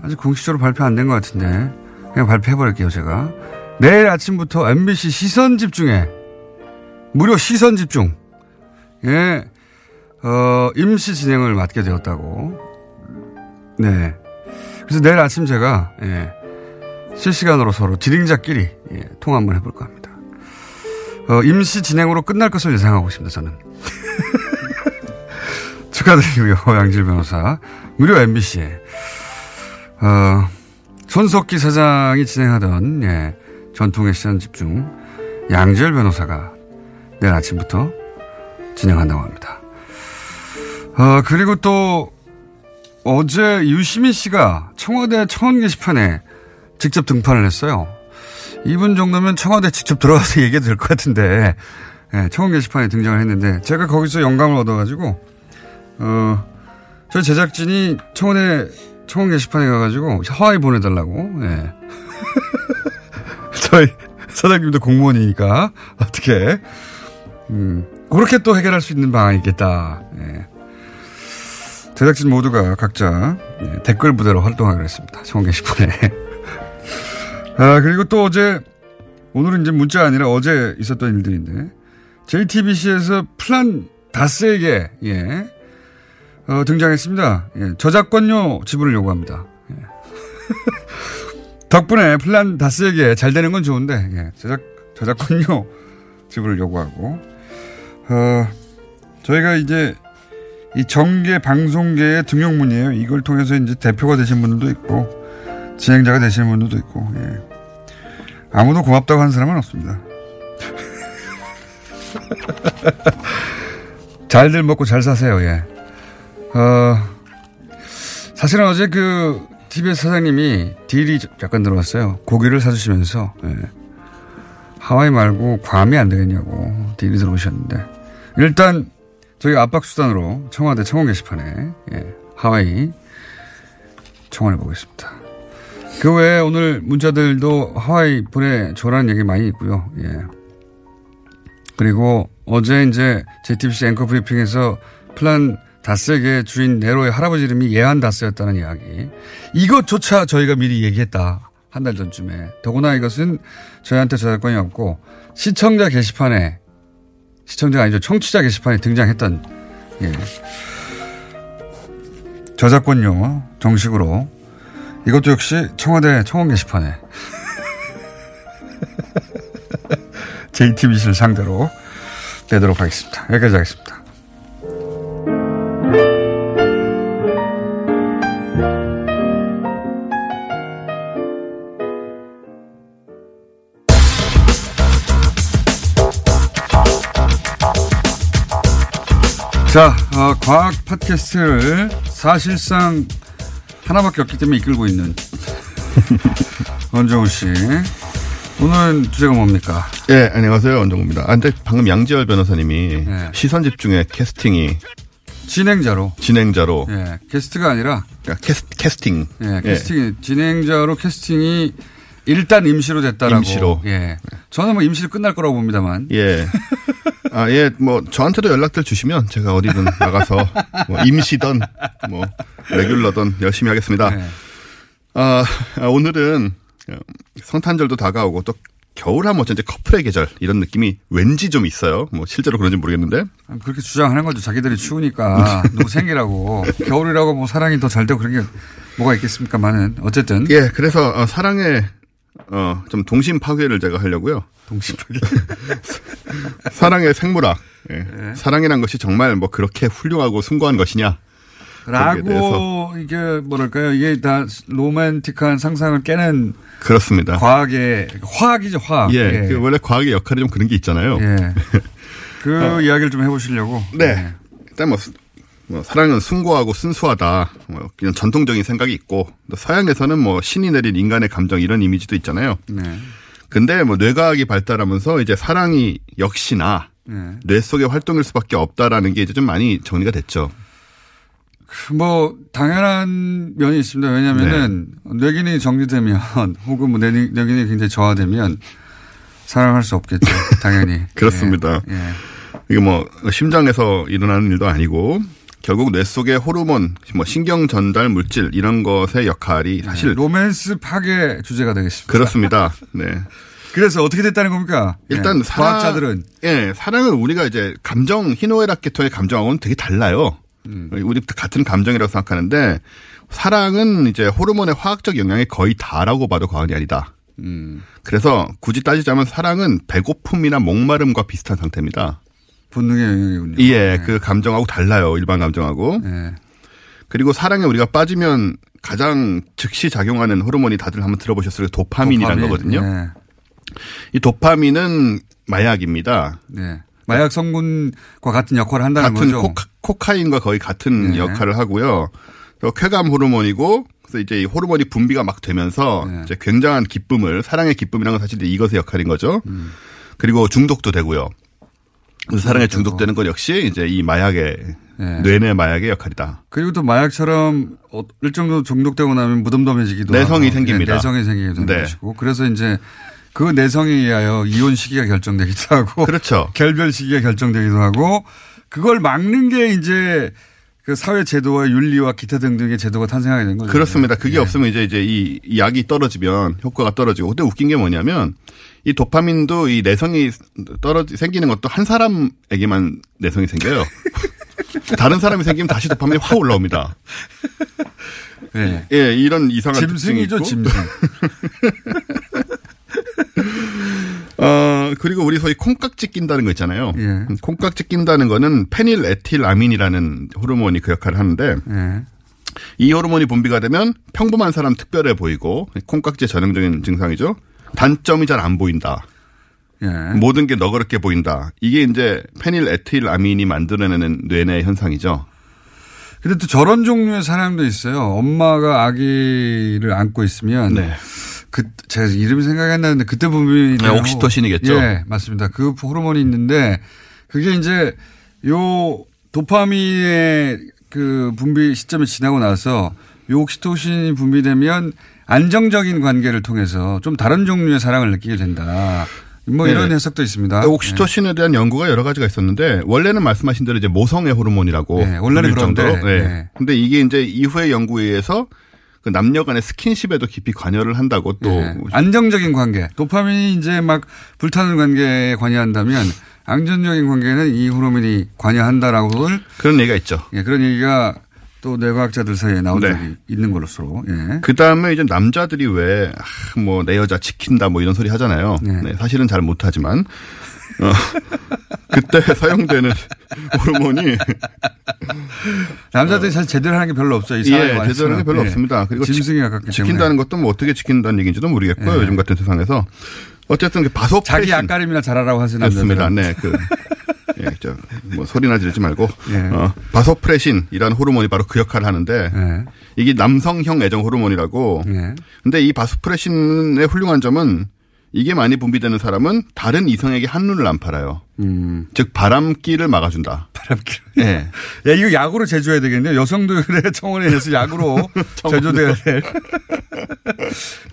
Speaker 8: 아직 공식적으로 발표 안 된 것 같은데, 그냥 발표해버릴게요, 제가. 내일 아침부터 MBC 시선 집중에, 무료 시선 집중, 예, 어, 임시 진행을 맡게 되었다고. 네. 그래서 내일 아침 제가, 예, 실시간으로 서로 진행자끼리 예, 통화 한번 해볼까 합니다. 어, 임시 진행으로 끝날 것을 예상하고 있습니다. 저는 축하드리고요. 양질 변호사 무료 MBC에 어, 손석기 사장이 진행하던 예, 전통의 시선 집중 양질 변호사가 내일 아침부터 진행한다고 합니다. 어, 그리고 또 어제 유시민 씨가 청와대 청원 게시판에 직접 등판을 했어요. 이분 정도면 청와대 직접 들어가서 얘기해도 될 것 같은데, 예, 청원 게시판에 등장을 했는데, 제가 거기서 영감을 얻어가지고, 어, 저희 제작진이 청와대 청원 게시판에 가가지고 하와이 보내달라고, 예. 저희 사장님도 공무원이니까, 어떻게, 음, 그렇게 또 해결할 수 있는 방안이 있겠다. 예. 제작진 모두가 각자 예, 댓글 부대로 활동하기로 했습니다. 청원 게시판에. 아, 그리고 또 어제, 오늘은 이제 문자 아니라 어제 있었던 일들인데, JTBC에서 플란 다스에게, 예, 어, 등장했습니다. 예, 저작권료 지불을 요구합니다. 예. 덕분에 플란 다스에게 잘 되는 건 좋은데 예, 저작 저작권료 지불을 요구하고 어, 저희가 이제 이 정계 방송계의 등용문이에요. 이걸 통해서 이제 대표가 되신 분들도 있고 진행자가 되시는 분들도 있고 예. 아무도 고맙다고 하는 사람은 없습니다. 잘들 먹고 잘 사세요. 예. 어, 사실은 어제 그 TBS 사장님이 딜이 약간 들어왔어요. 고기를 사주시면서 예. 하와이 말고 괌이 안 되겠냐고 딜이 들어오셨는데 일단 저희 압박 수단으로 청와대 청원 게시판에 예. 하와이 청원해 보겠습니다. 그 외에 오늘 문자들도 하와이 보내줘라는 얘기 많이 있고요. 예. 그리고 어제 이제 JTBC 앵커 브리핑에서 플란 다스에게 주인 네로의 할아버지 이름이 예한 다스였다는 이야기. 이것조차 저희가 미리 얘기했다. 한 달 전쯤에. 더구나 이것은 저희한테 저작권이 없고 시청자 게시판에 시청자가 아니죠. 청취자 게시판에 등장했던 예. 저작권료 정식으로 이것도 역시 청와대 청원 게시판에 JTBC를 상대로 내도록 하겠습니다. 여기까지 하겠습니다. 자, 어, 과학 팟캐스트를 사실상 하나밖에 없기 때문에 이끌고 있는 원종우 씨. 오늘 주제가 뭡니까?
Speaker 15: 예, 안녕하세요. 원종우입니다. 아, 근데 방금 양지열 변호사님이 시선 집중의 캐스팅이
Speaker 8: 진행자로
Speaker 15: 진행자로
Speaker 8: 예, 게스트가 아니라
Speaker 15: 캐스, 캐스팅
Speaker 8: 예, 캐스팅 진행자로 캐스팅이 일단 임시로 됐다라고.
Speaker 15: 임시로.
Speaker 8: 예. 저는 뭐 임시로 끝날 거라고 봅니다만.
Speaker 15: 예. 아, 예, 뭐, 저한테도 연락들 주시면 제가 어디든 나가서, 뭐, 임시든, 뭐, 레귤러든 열심히 하겠습니다.
Speaker 8: 네.
Speaker 15: 아, 아, 오늘은 성탄절도 다가오고 또 겨울 하면 어쩐지 커플의 계절 이런 느낌이 왠지 좀 있어요. 뭐, 실제로 그런지 모르겠는데.
Speaker 8: 그렇게 주장하는 거죠. 자기들이 추우니까 누구 생기라고. 겨울이라고 뭐 사랑이 더 잘 되고 그런 게 뭐가 있겠습니까만은 어쨌든.
Speaker 15: 예, 그래서 어, 사랑의 어, 좀 동심 파괴를 제가 하려고요.
Speaker 8: 동심 파괴.
Speaker 15: 사랑의 생물학. 예. 사랑이란 것이 정말 뭐 그렇게 훌륭하고 숭고한 것이냐.
Speaker 8: 라고 이게 뭐랄까요. 이게 다 로맨틱한 상상을 깨는
Speaker 15: 그렇습니다.
Speaker 8: 과학의 화학이죠, 화학.
Speaker 15: 예, 그 원래 과학의 역할이 좀 그런 게 있잖아요.
Speaker 8: 예. 그
Speaker 15: 어.
Speaker 8: 이야기를 좀 해보시려고.
Speaker 15: 네. 일단 뭐, 수- 뭐 사랑은 순고하고 순수하다. 뭐 그냥 전통적인 생각이 있고 또 서양에서는 뭐 신이 내린 인간의 감정 이런 이미지도 있잖아요.
Speaker 8: 네.
Speaker 15: 근데 뭐 뇌과학이 발달하면서 이제 사랑이 역시나
Speaker 8: 네.
Speaker 15: 뇌 속의 활동일 수밖에 없다라는 게 이제 좀 많이 정리가 됐죠.
Speaker 8: 뭐 당연한 면이 있습니다. 왜냐하면은
Speaker 15: 네.
Speaker 8: 뇌기능이 정지되면 혹은 뭐 뇌- 뇌기능이 굉장히 저하되면 사랑할 수 없겠죠. 당연히.
Speaker 15: 그렇습니다.
Speaker 8: 예. 예.
Speaker 15: 이게 뭐 심장에서 일어나는 일도 아니고 결국 뇌 속의 호르몬, 뭐 신경 전달 물질 이런 것의 역할이 사실
Speaker 8: 네. 로맨스 파괴 주제가 되겠습니다.
Speaker 15: 그렇습니다. 네.
Speaker 8: 그래서 어떻게 됐다는 겁니까?
Speaker 15: 일단
Speaker 8: 예.
Speaker 15: 사랑,
Speaker 8: 과학자들은
Speaker 15: 예, 사랑은 우리가 이제 감정 희노애락 계통의 감정하고는 되게 달라요.
Speaker 8: 음.
Speaker 15: 우리 같은 감정이라고 생각하는데 사랑은 이제 호르몬의 화학적 영향이 거의 다라고 봐도 과언이 아니다.
Speaker 8: 음.
Speaker 15: 그래서 굳이 따지자면 사랑은 배고픔이나 목마름과 비슷한 상태입니다.
Speaker 8: 본능의 영역이군요.
Speaker 15: 예, 그 감정하고 달라요. 일반 감정하고.
Speaker 8: 네.
Speaker 15: 그리고 사랑에 우리가 빠지면 가장 즉시 작용하는 호르몬이 다들 한번 들어보셨을 도파민이라는
Speaker 8: 도파민.
Speaker 15: 거거든요.
Speaker 8: 네.
Speaker 15: 이 도파민은 마약입니다.
Speaker 8: 네. 마약 성분과 같은 역할을 한다는
Speaker 15: 같은
Speaker 8: 거죠.
Speaker 15: 코카, 인과 거의 같은
Speaker 8: 네.
Speaker 15: 역할을 하고요. 또 쾌감 호르몬이고 그래서 이제 이 호르몬이 분비가 막 되면서
Speaker 8: 네.
Speaker 15: 이제 굉장한 기쁨을 사랑의 기쁨이라는 건 사실 이것의 역할인 거죠.
Speaker 8: 음.
Speaker 15: 그리고 중독도 되고요. 그래서 사랑에 중독되는 건 역시 이제 이 마약의
Speaker 8: 네.
Speaker 15: 뇌내 마약의 역할이다.
Speaker 8: 그리고 또 마약처럼 어, 일정도 중독되고 나면 무덤덤해지기도
Speaker 15: 내성이
Speaker 8: 하고,
Speaker 15: 생깁니다.
Speaker 8: 네, 내성이 생기게 되는
Speaker 15: 네.
Speaker 8: 것이고 그래서 이제 그 내성에 의하여 이혼 시기가 결정되기도 하고
Speaker 15: 그렇죠.
Speaker 8: 결별 시기가 결정되기도 하고 그걸 막는 게 이제 그 사회 제도와 윤리와 기타 등등의 제도가 탄생하게 된 거죠.
Speaker 15: 그렇습니다. 그게
Speaker 8: 네.
Speaker 15: 없으면 이제 이제 이, 이 약이 떨어지면 효과가 떨어지고. 근데 웃긴 게 뭐냐면 이 도파민도 이 내성이 떨어지 생기는 것도 한 사람에게만 내성이 생겨요. 다른 사람이 생기면 다시 도파민이 확 올라옵니다.
Speaker 8: 네.
Speaker 15: 예, 이런 이상한
Speaker 8: 짐승이죠. 짐승.
Speaker 15: 어, 그리고 우리 소위 콩깍지 낀다는 거 있잖아요.
Speaker 8: 예.
Speaker 15: 콩깍지 낀다는 거는 페닐 에틸아민이라는 호르몬이 그 역할을 하는데
Speaker 8: 예.
Speaker 15: 이 호르몬이 분비가 되면 평범한 사람 특별해 보이고 콩깍지의 전형적인 증상이죠. 단점이 잘 안 보인다.
Speaker 8: 예.
Speaker 15: 모든 게 너그럽게 보인다. 이게 이제 페닐 에틸아민이 만들어내는 뇌내 현상이죠.
Speaker 8: 근데 또 저런 종류의 사람도 있어요. 엄마가 아기를 안고 있으면
Speaker 15: 네.
Speaker 8: 그 제가 이름이 생각이 안 나는데 그때 분비
Speaker 15: 네, 옥시토신이겠죠.
Speaker 8: 예, 맞습니다. 그 호르몬이 있는데 그게 이제 요 도파민의 그 분비 시점이 지나고 나서 요 옥시토신이 분비되면 안정적인 관계를 통해서 좀 다른 종류의 사랑을 느끼게 된다. 뭐 이런
Speaker 15: 네.
Speaker 8: 해석도 있습니다.
Speaker 15: 옥시토신에 대한 연구가 여러 가지가 있었는데 원래는 말씀하신 대로 이제 모성애 호르몬이라고
Speaker 8: 네, 원래는. 그런데,
Speaker 15: 네.
Speaker 8: 네.
Speaker 15: 근데 이게 이제 이후의 연구에 의해서 그 남녀 간의 스킨십에도 깊이 관여를 한다고 또
Speaker 8: 예. 안정적인 관계. 도파민이 이제 막 불타는 관계에 관여한다면 안정적인 관계는 이 호르몬이 관여한다라고
Speaker 15: 그런 얘기가 있죠.
Speaker 8: 예, 그런 얘기가 또 뇌과학자들 사이에 나온
Speaker 15: 네.
Speaker 8: 적이 있는 걸로서. 예.
Speaker 15: 그 다음에 이제 남자들이 왜뭐내 여자 지킨다 뭐 이런 소리 하잖아요. 네, 사실은 잘 못하지만 어, 그때 사용되는 호르몬이
Speaker 8: 남자들이 사실 제대로 하는 게 별로 없어요. 이
Speaker 15: 예. 제대로 하는 게 별로
Speaker 8: 예.
Speaker 15: 없습니다. 그리고
Speaker 8: 짐승에
Speaker 15: 지-
Speaker 8: 가깝기
Speaker 15: 지킨다는
Speaker 8: 때문에.
Speaker 15: 것도 뭐 어떻게 지킨다는 얘기인지도 모르겠고요.
Speaker 8: 예.
Speaker 15: 요즘 같은 세상에서 어쨌든 그 바소
Speaker 8: 자기 앞가림이나 잘하라고.
Speaker 15: 그렇습니다.
Speaker 8: 남자들은.
Speaker 15: 네, 그 예, 저, 뭐 소리나 지르지 말고
Speaker 8: 예.
Speaker 15: 어, 바소프레신이라는 호르몬이 바로 그 역할을 하는데
Speaker 8: 예.
Speaker 15: 이게 남성형 애정 호르몬이라고. 근데 이 바소프레신의 훌륭한 점은 이게 많이 분비되는 사람은 다른 이성에게 한눈을 안 팔아요.
Speaker 8: 음.
Speaker 15: 즉 바람기를 막아준다.
Speaker 8: 바람기.
Speaker 15: 예.
Speaker 8: 야, 이거 약으로 제조해야 되겠네요. 여성들의 청원에 의해서 약으로 제조돼야 될.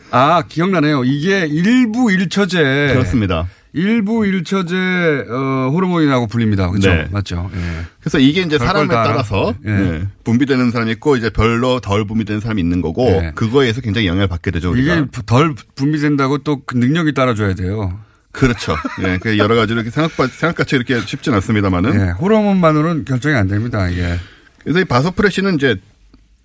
Speaker 8: 아, 기억나네요. 이게 일부 일처제.
Speaker 15: 그렇습니다.
Speaker 8: 일부 일처제 어, 호르몬이라고 불립니다. 그렇죠?
Speaker 15: 네.
Speaker 8: 맞죠? 예.
Speaker 15: 그래서 이게 이제 사람에. 따라서
Speaker 8: 예.
Speaker 15: 예, 분비되는 사람이 있고 이제 별로 덜 분비되는 사람이 있는 거고
Speaker 8: 예.
Speaker 15: 그거에 의해서 굉장히 영향을 받게 되죠. 우리가.
Speaker 8: 이게 덜 분비된다고 또 그 능력이 따라줘야 돼요.
Speaker 15: 그렇죠. 예, 그 여러 가지로 이렇게 생각 생각같이 이렇게 쉽진 않습니다만은.
Speaker 8: 예, 호르몬만으로는 결정이 안 됩니다. 이게.
Speaker 15: 그래서 이 바소프레신은 이제 어,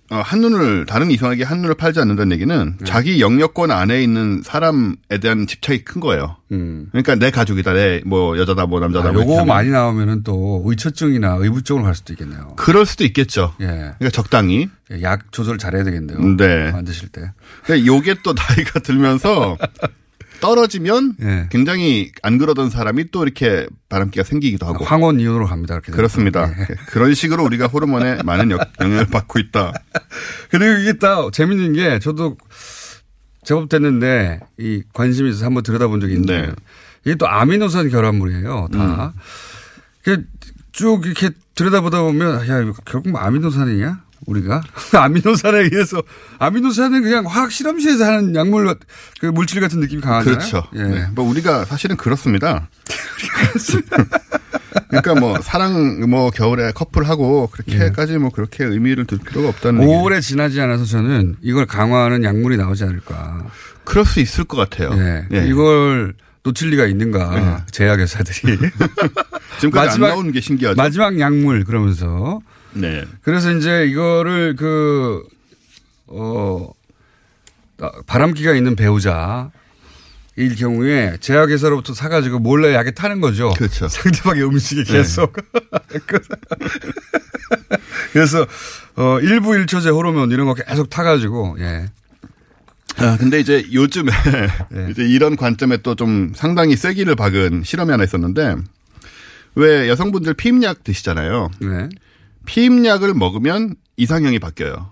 Speaker 15: 한눈을 다른 이성에게 한눈을 팔지 않는다는 얘기는
Speaker 8: 네.
Speaker 15: 자기 영역권 안에 있는 사람에 대한 집착이 큰 거예요. 그러니까 내 가족이다, 내 뭐 여자다, 뭐 남자다.
Speaker 8: 음. 아,
Speaker 15: 뭐
Speaker 8: 요거 많이 나오면은 또 의처증이나 의부 쪽으로 갈 수도 있겠네요.
Speaker 15: 그럴 수도 있겠죠.
Speaker 8: 예.
Speaker 15: 그러니까 적당히.
Speaker 8: 약 조절 잘해야 되겠네요.
Speaker 15: 네.
Speaker 8: 만드실 때.
Speaker 15: 근데 요게 또 나이가 들면서 떨어지면
Speaker 8: 예.
Speaker 15: 굉장히 안 그러던 사람이 또 이렇게 바람기가 생기기도 하고.
Speaker 8: 황혼 이혼으로 갑니다. 이렇게.
Speaker 15: 그렇습니다.
Speaker 8: 예.
Speaker 15: 그런 식으로 우리가 호르몬에 많은 역- 영향을 받고 있다.
Speaker 8: 그리고 이게 딱 재밌는 게 저도 제법 됐는데 이 관심이 있어서 한번 들여다본 적이 있는데
Speaker 15: 네.
Speaker 8: 이게 또 아미노산 결합물이에요. 다. 그쭉 이렇게 들여다보다 보면 야 이거 결국 뭐 아미노산이냐? 우리가 아미노산에 의해서 아미노산은 그냥 화학 실험실에서 하는 약물 그 물질 같은 느낌이 강하잖아요.
Speaker 15: 그렇죠.
Speaker 8: 예.
Speaker 15: 네. 뭐 우리가 사실은 그렇습니다. 그러니까 뭐 사랑 뭐 겨울에 커플하고 그렇게까지 뭐 그렇게 의미를 둘 필요가 없다는.
Speaker 8: 오래 지나지 않아서 저는 이걸 강화하는 약물이 나오지 않을까.
Speaker 15: 그럴 수 있을 것 같아요.
Speaker 8: 예.
Speaker 15: 예.
Speaker 8: 이걸 놓칠 리가 있는가. 제약회사들이.
Speaker 15: 지금까지 안 나오는 게 신기하죠.
Speaker 8: 마지막 약물 그러면서.
Speaker 15: 네.
Speaker 8: 그래서 이제 이거를 그, 어, 바람기가 있는 배우자. 일 경우에 제약회사로부터 사가지고 몰래 약에 타는 거죠.
Speaker 15: 그렇죠.
Speaker 8: 상대방의 음식에
Speaker 15: 네.
Speaker 8: 계속. 그래서, 어, 일부 일처제 호르몬 이런 거 계속 타가지고, 예.
Speaker 15: 아, 근데 이제 요즘에
Speaker 8: 네.
Speaker 15: 이제 이런 관점에 또 좀 상당히 쐐기를 박은 실험이 하나 있었는데 왜 여성분들 피임약 드시잖아요.
Speaker 8: 네.
Speaker 15: 피임약을 먹으면 이상형이 바뀌어요.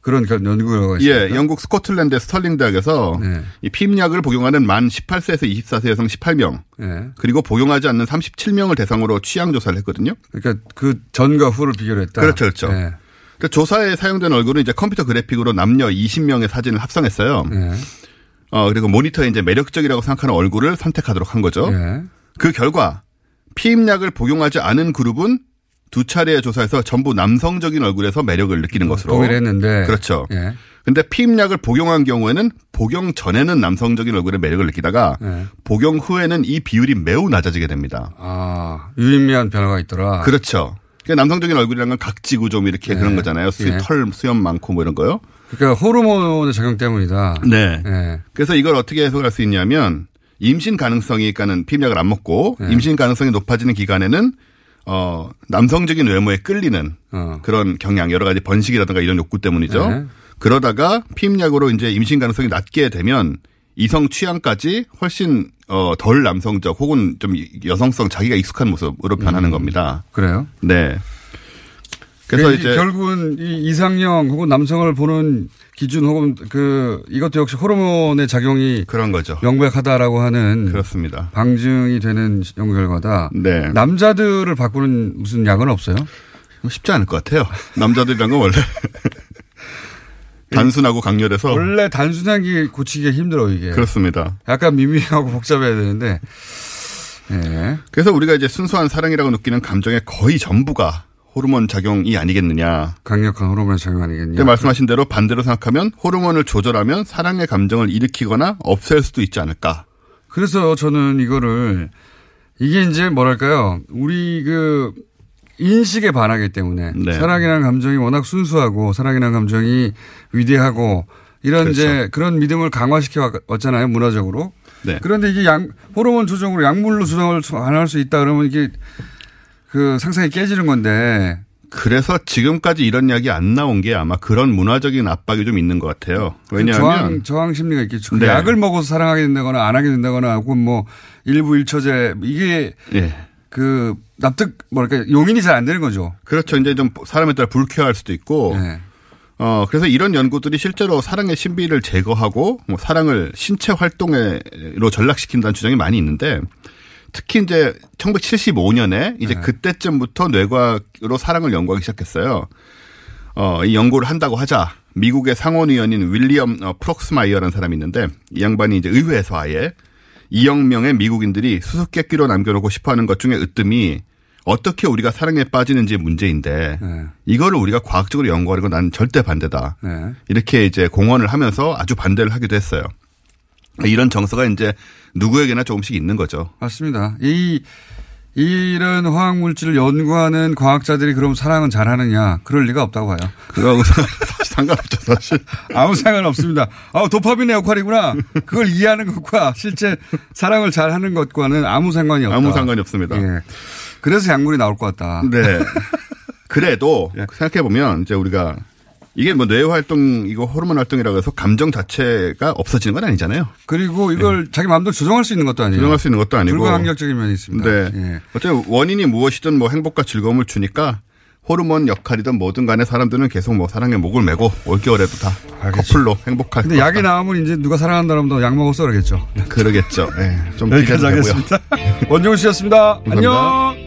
Speaker 8: 그런 결- 연구가 있습니다.
Speaker 15: 예, 영국 스코틀랜드 스털링 대학에서
Speaker 8: 네.
Speaker 15: 이 피임약을 복용하는 만 18세에서 24세 여성 18명
Speaker 8: 예.
Speaker 15: 그리고 복용하지 않는 37명을 대상으로 취향 조사를 했거든요.
Speaker 8: 그러니까 그 전과 후를 비교를 했다.
Speaker 15: 그렇죠, 그렇죠.
Speaker 8: 예.
Speaker 15: 그 조사에 사용된 얼굴은 이제 컴퓨터 그래픽으로 남녀 20명의 사진을 합성했어요.
Speaker 8: 예.
Speaker 15: 어, 그리고 모니터에 이제 매력적이라고 생각하는 얼굴을 선택하도록 한 거죠.
Speaker 8: 예.
Speaker 15: 그 결과 피임약을 복용하지 않은 그룹은 두 차례의 조사에서 전부 남성적인 얼굴에서 매력을 느끼는 것으로
Speaker 8: 동의를 했는데.
Speaker 15: 그렇죠.
Speaker 8: 예.
Speaker 15: 근데 피임약을 복용한 경우에는 복용 전에는 남성적인 얼굴에 매력을 느끼다가
Speaker 8: 예.
Speaker 15: 복용 후에는 이 비율이 매우 낮아지게 됩니다.
Speaker 8: 아, 유의미한 변화가 있더라.
Speaker 15: 그렇죠. 그 남성적인 얼굴이란 건 각지고 좀 이렇게 그런 거잖아요. 수,
Speaker 8: 예.
Speaker 15: 털 수염 많고 뭐 이런 거요.
Speaker 8: 그러니까 호르몬의 작용 때문이다.
Speaker 15: 네.
Speaker 8: 예.
Speaker 15: 그래서 이걸 어떻게 해석할 수 있냐면 임신 가능성이 그러니까는 피임약을 안 먹고
Speaker 8: 네.
Speaker 15: 임신 가능성이 높아지는 기간에는 어 남성적인 외모에 끌리는 그런 경향 여러 가지 번식이라든가 이런 욕구 때문이죠.
Speaker 8: 어. 네.
Speaker 15: 그러다가 피임약으로 이제 임신 가능성이 낮게 되면 이성 취향까지 훨씬 어, 덜 남성적 혹은 좀 여성성 자기가 익숙한 모습으로 변하는 겁니다.
Speaker 8: 그래요?
Speaker 15: 네. 그래서 이제
Speaker 8: 결국은 이 이상형 혹은 남성을 보는 기준 혹은 그 이것도 역시 호르몬의 작용이
Speaker 15: 그런 거죠.
Speaker 8: 명백하다라고 하는
Speaker 15: 그렇습니다.
Speaker 8: 방증이 되는 연구 결과다.
Speaker 15: 네.
Speaker 8: 남자들을 바꾸는 무슨 약은 없어요?
Speaker 15: 쉽지 않을 것 같아요. 남자들이란 건 원래 단순하고 강렬해서
Speaker 8: 원래 단순한 게 고치기가 힘들어 이게.
Speaker 15: 그렇습니다.
Speaker 8: 약간 미미하고 복잡해야 되는데. 예.
Speaker 15: 그래서 우리가 이제 순수한 사랑이라고 느끼는 감정의 거의 전부가 호르몬 작용이 아니겠느냐.
Speaker 8: 강력한 호르몬 작용 아니겠냐.
Speaker 15: 말씀하신 대로 반대로 생각하면 호르몬을 조절하면 사랑의 감정을 일으키거나 없앨 수도 있지 않을까.
Speaker 8: 그래서 저는 이거를 이게 이제 뭐랄까요. 우리 그 인식에 반하기 때문에
Speaker 15: 네.
Speaker 8: 사랑이라는 감정이 워낙 순수하고 사랑이라는 감정이 위대하고 이런
Speaker 15: 그렇죠.
Speaker 8: 이제 그런 믿음을 강화시켜 왔잖아요. 문화적으로.
Speaker 15: 네.
Speaker 8: 그런데 이게 양, 호르몬 조정으로 약물로 조정을 가능할 수 있다 그러면 이게 그 상상이 깨지는 건데
Speaker 15: 그래서 지금까지 이런 이야기 안 나온 게 아마 그런 문화적인 압박이 좀 있는 것 같아요.
Speaker 8: 그
Speaker 15: 왜냐하면
Speaker 8: 저항, 저항 심리가 있겠죠. 그
Speaker 15: 네.
Speaker 8: 약을 먹어서 사랑하게 된다거나 안 하게 된다거나 혹은 뭐 일부 일처제 이게
Speaker 15: 예.
Speaker 8: 그 납득 뭐랄까 용인이 잘 안 되는 거죠.
Speaker 15: 그렇죠. 이제 좀 사람에 따라 불쾌할 수도 있고.
Speaker 8: 네.
Speaker 15: 어, 그래서 이런 연구들이 실제로 사랑의 신비를 제거하고 뭐 사랑을 신체 활동으로 전락시킨다는 주장이 많이 있는데 특히 이제 1975년에 이제
Speaker 8: 네.
Speaker 15: 그때쯤부터 뇌과학으로 사랑을 연구하기 시작했어요. 어, 이 연구를 한다고 하자 미국의 상원의원인 윌리엄 어, 프록스마이어라는 사람이 있는데 이 양반이 이제 의회에서 아예 2억 명의 미국인들이 수수께끼로 남겨놓고 싶어하는 것 중에 으뜸이 어떻게 우리가 사랑에 빠지는지 문제인데
Speaker 8: 네.
Speaker 15: 이거를 우리가 과학적으로 연구하는 건난 절대 반대다.
Speaker 8: 네.
Speaker 15: 이렇게 이제 공언을 하면서 아주 반대를 하기도 했어요. 이런 정서가 이제 누구에게나 조금씩 있는 거죠.
Speaker 8: 맞습니다. 이 이런 화학 물질을 연구하는 과학자들이 그럼 사랑은 잘하느냐? 그럴 리가 없다고 봐요.
Speaker 15: 그거하고 상관없죠, 사실.
Speaker 8: 아무 상관 없습니다. 아, 도파민의 역할이구나. 그걸 이해하는 것과 실제 사랑을 잘하는 것과는 아무 상관이 없다.
Speaker 15: 아무 상관이 없습니다.
Speaker 8: 예. 그래서 약물이 나올 것 같다.
Speaker 15: 네. 그래도
Speaker 8: 예.
Speaker 15: 생각해 보면 이제 우리가 이게 뭐 뇌 활동 이거 호르몬 활동이라고 해서 감정 자체가 없어지는 건 아니잖아요.
Speaker 8: 그리고 이걸 자기 마음대로 조정할 수 있는 것도 아니에요.
Speaker 15: 네. 조정할 수 있는 것도 아니고
Speaker 8: 불가항력적인 면이 있습니다.
Speaker 15: 네.
Speaker 8: 예.
Speaker 15: 어쨌든 원인이 무엇이든 뭐 행복과 즐거움을 주니까 호르몬 역할이든 뭐든 간에 사람들은 계속 뭐 사랑에 목을 메고 올겨울에도 다 커플로 행복할
Speaker 8: 근데
Speaker 15: 것
Speaker 8: 약이. 나오면 이제 누가 사랑한다면 약 먹었어 그러겠죠.
Speaker 15: 그러겠죠. 네. 좀
Speaker 8: 여기까지. 하겠습니다. 원종우
Speaker 15: 씨였습니다.
Speaker 8: 안녕.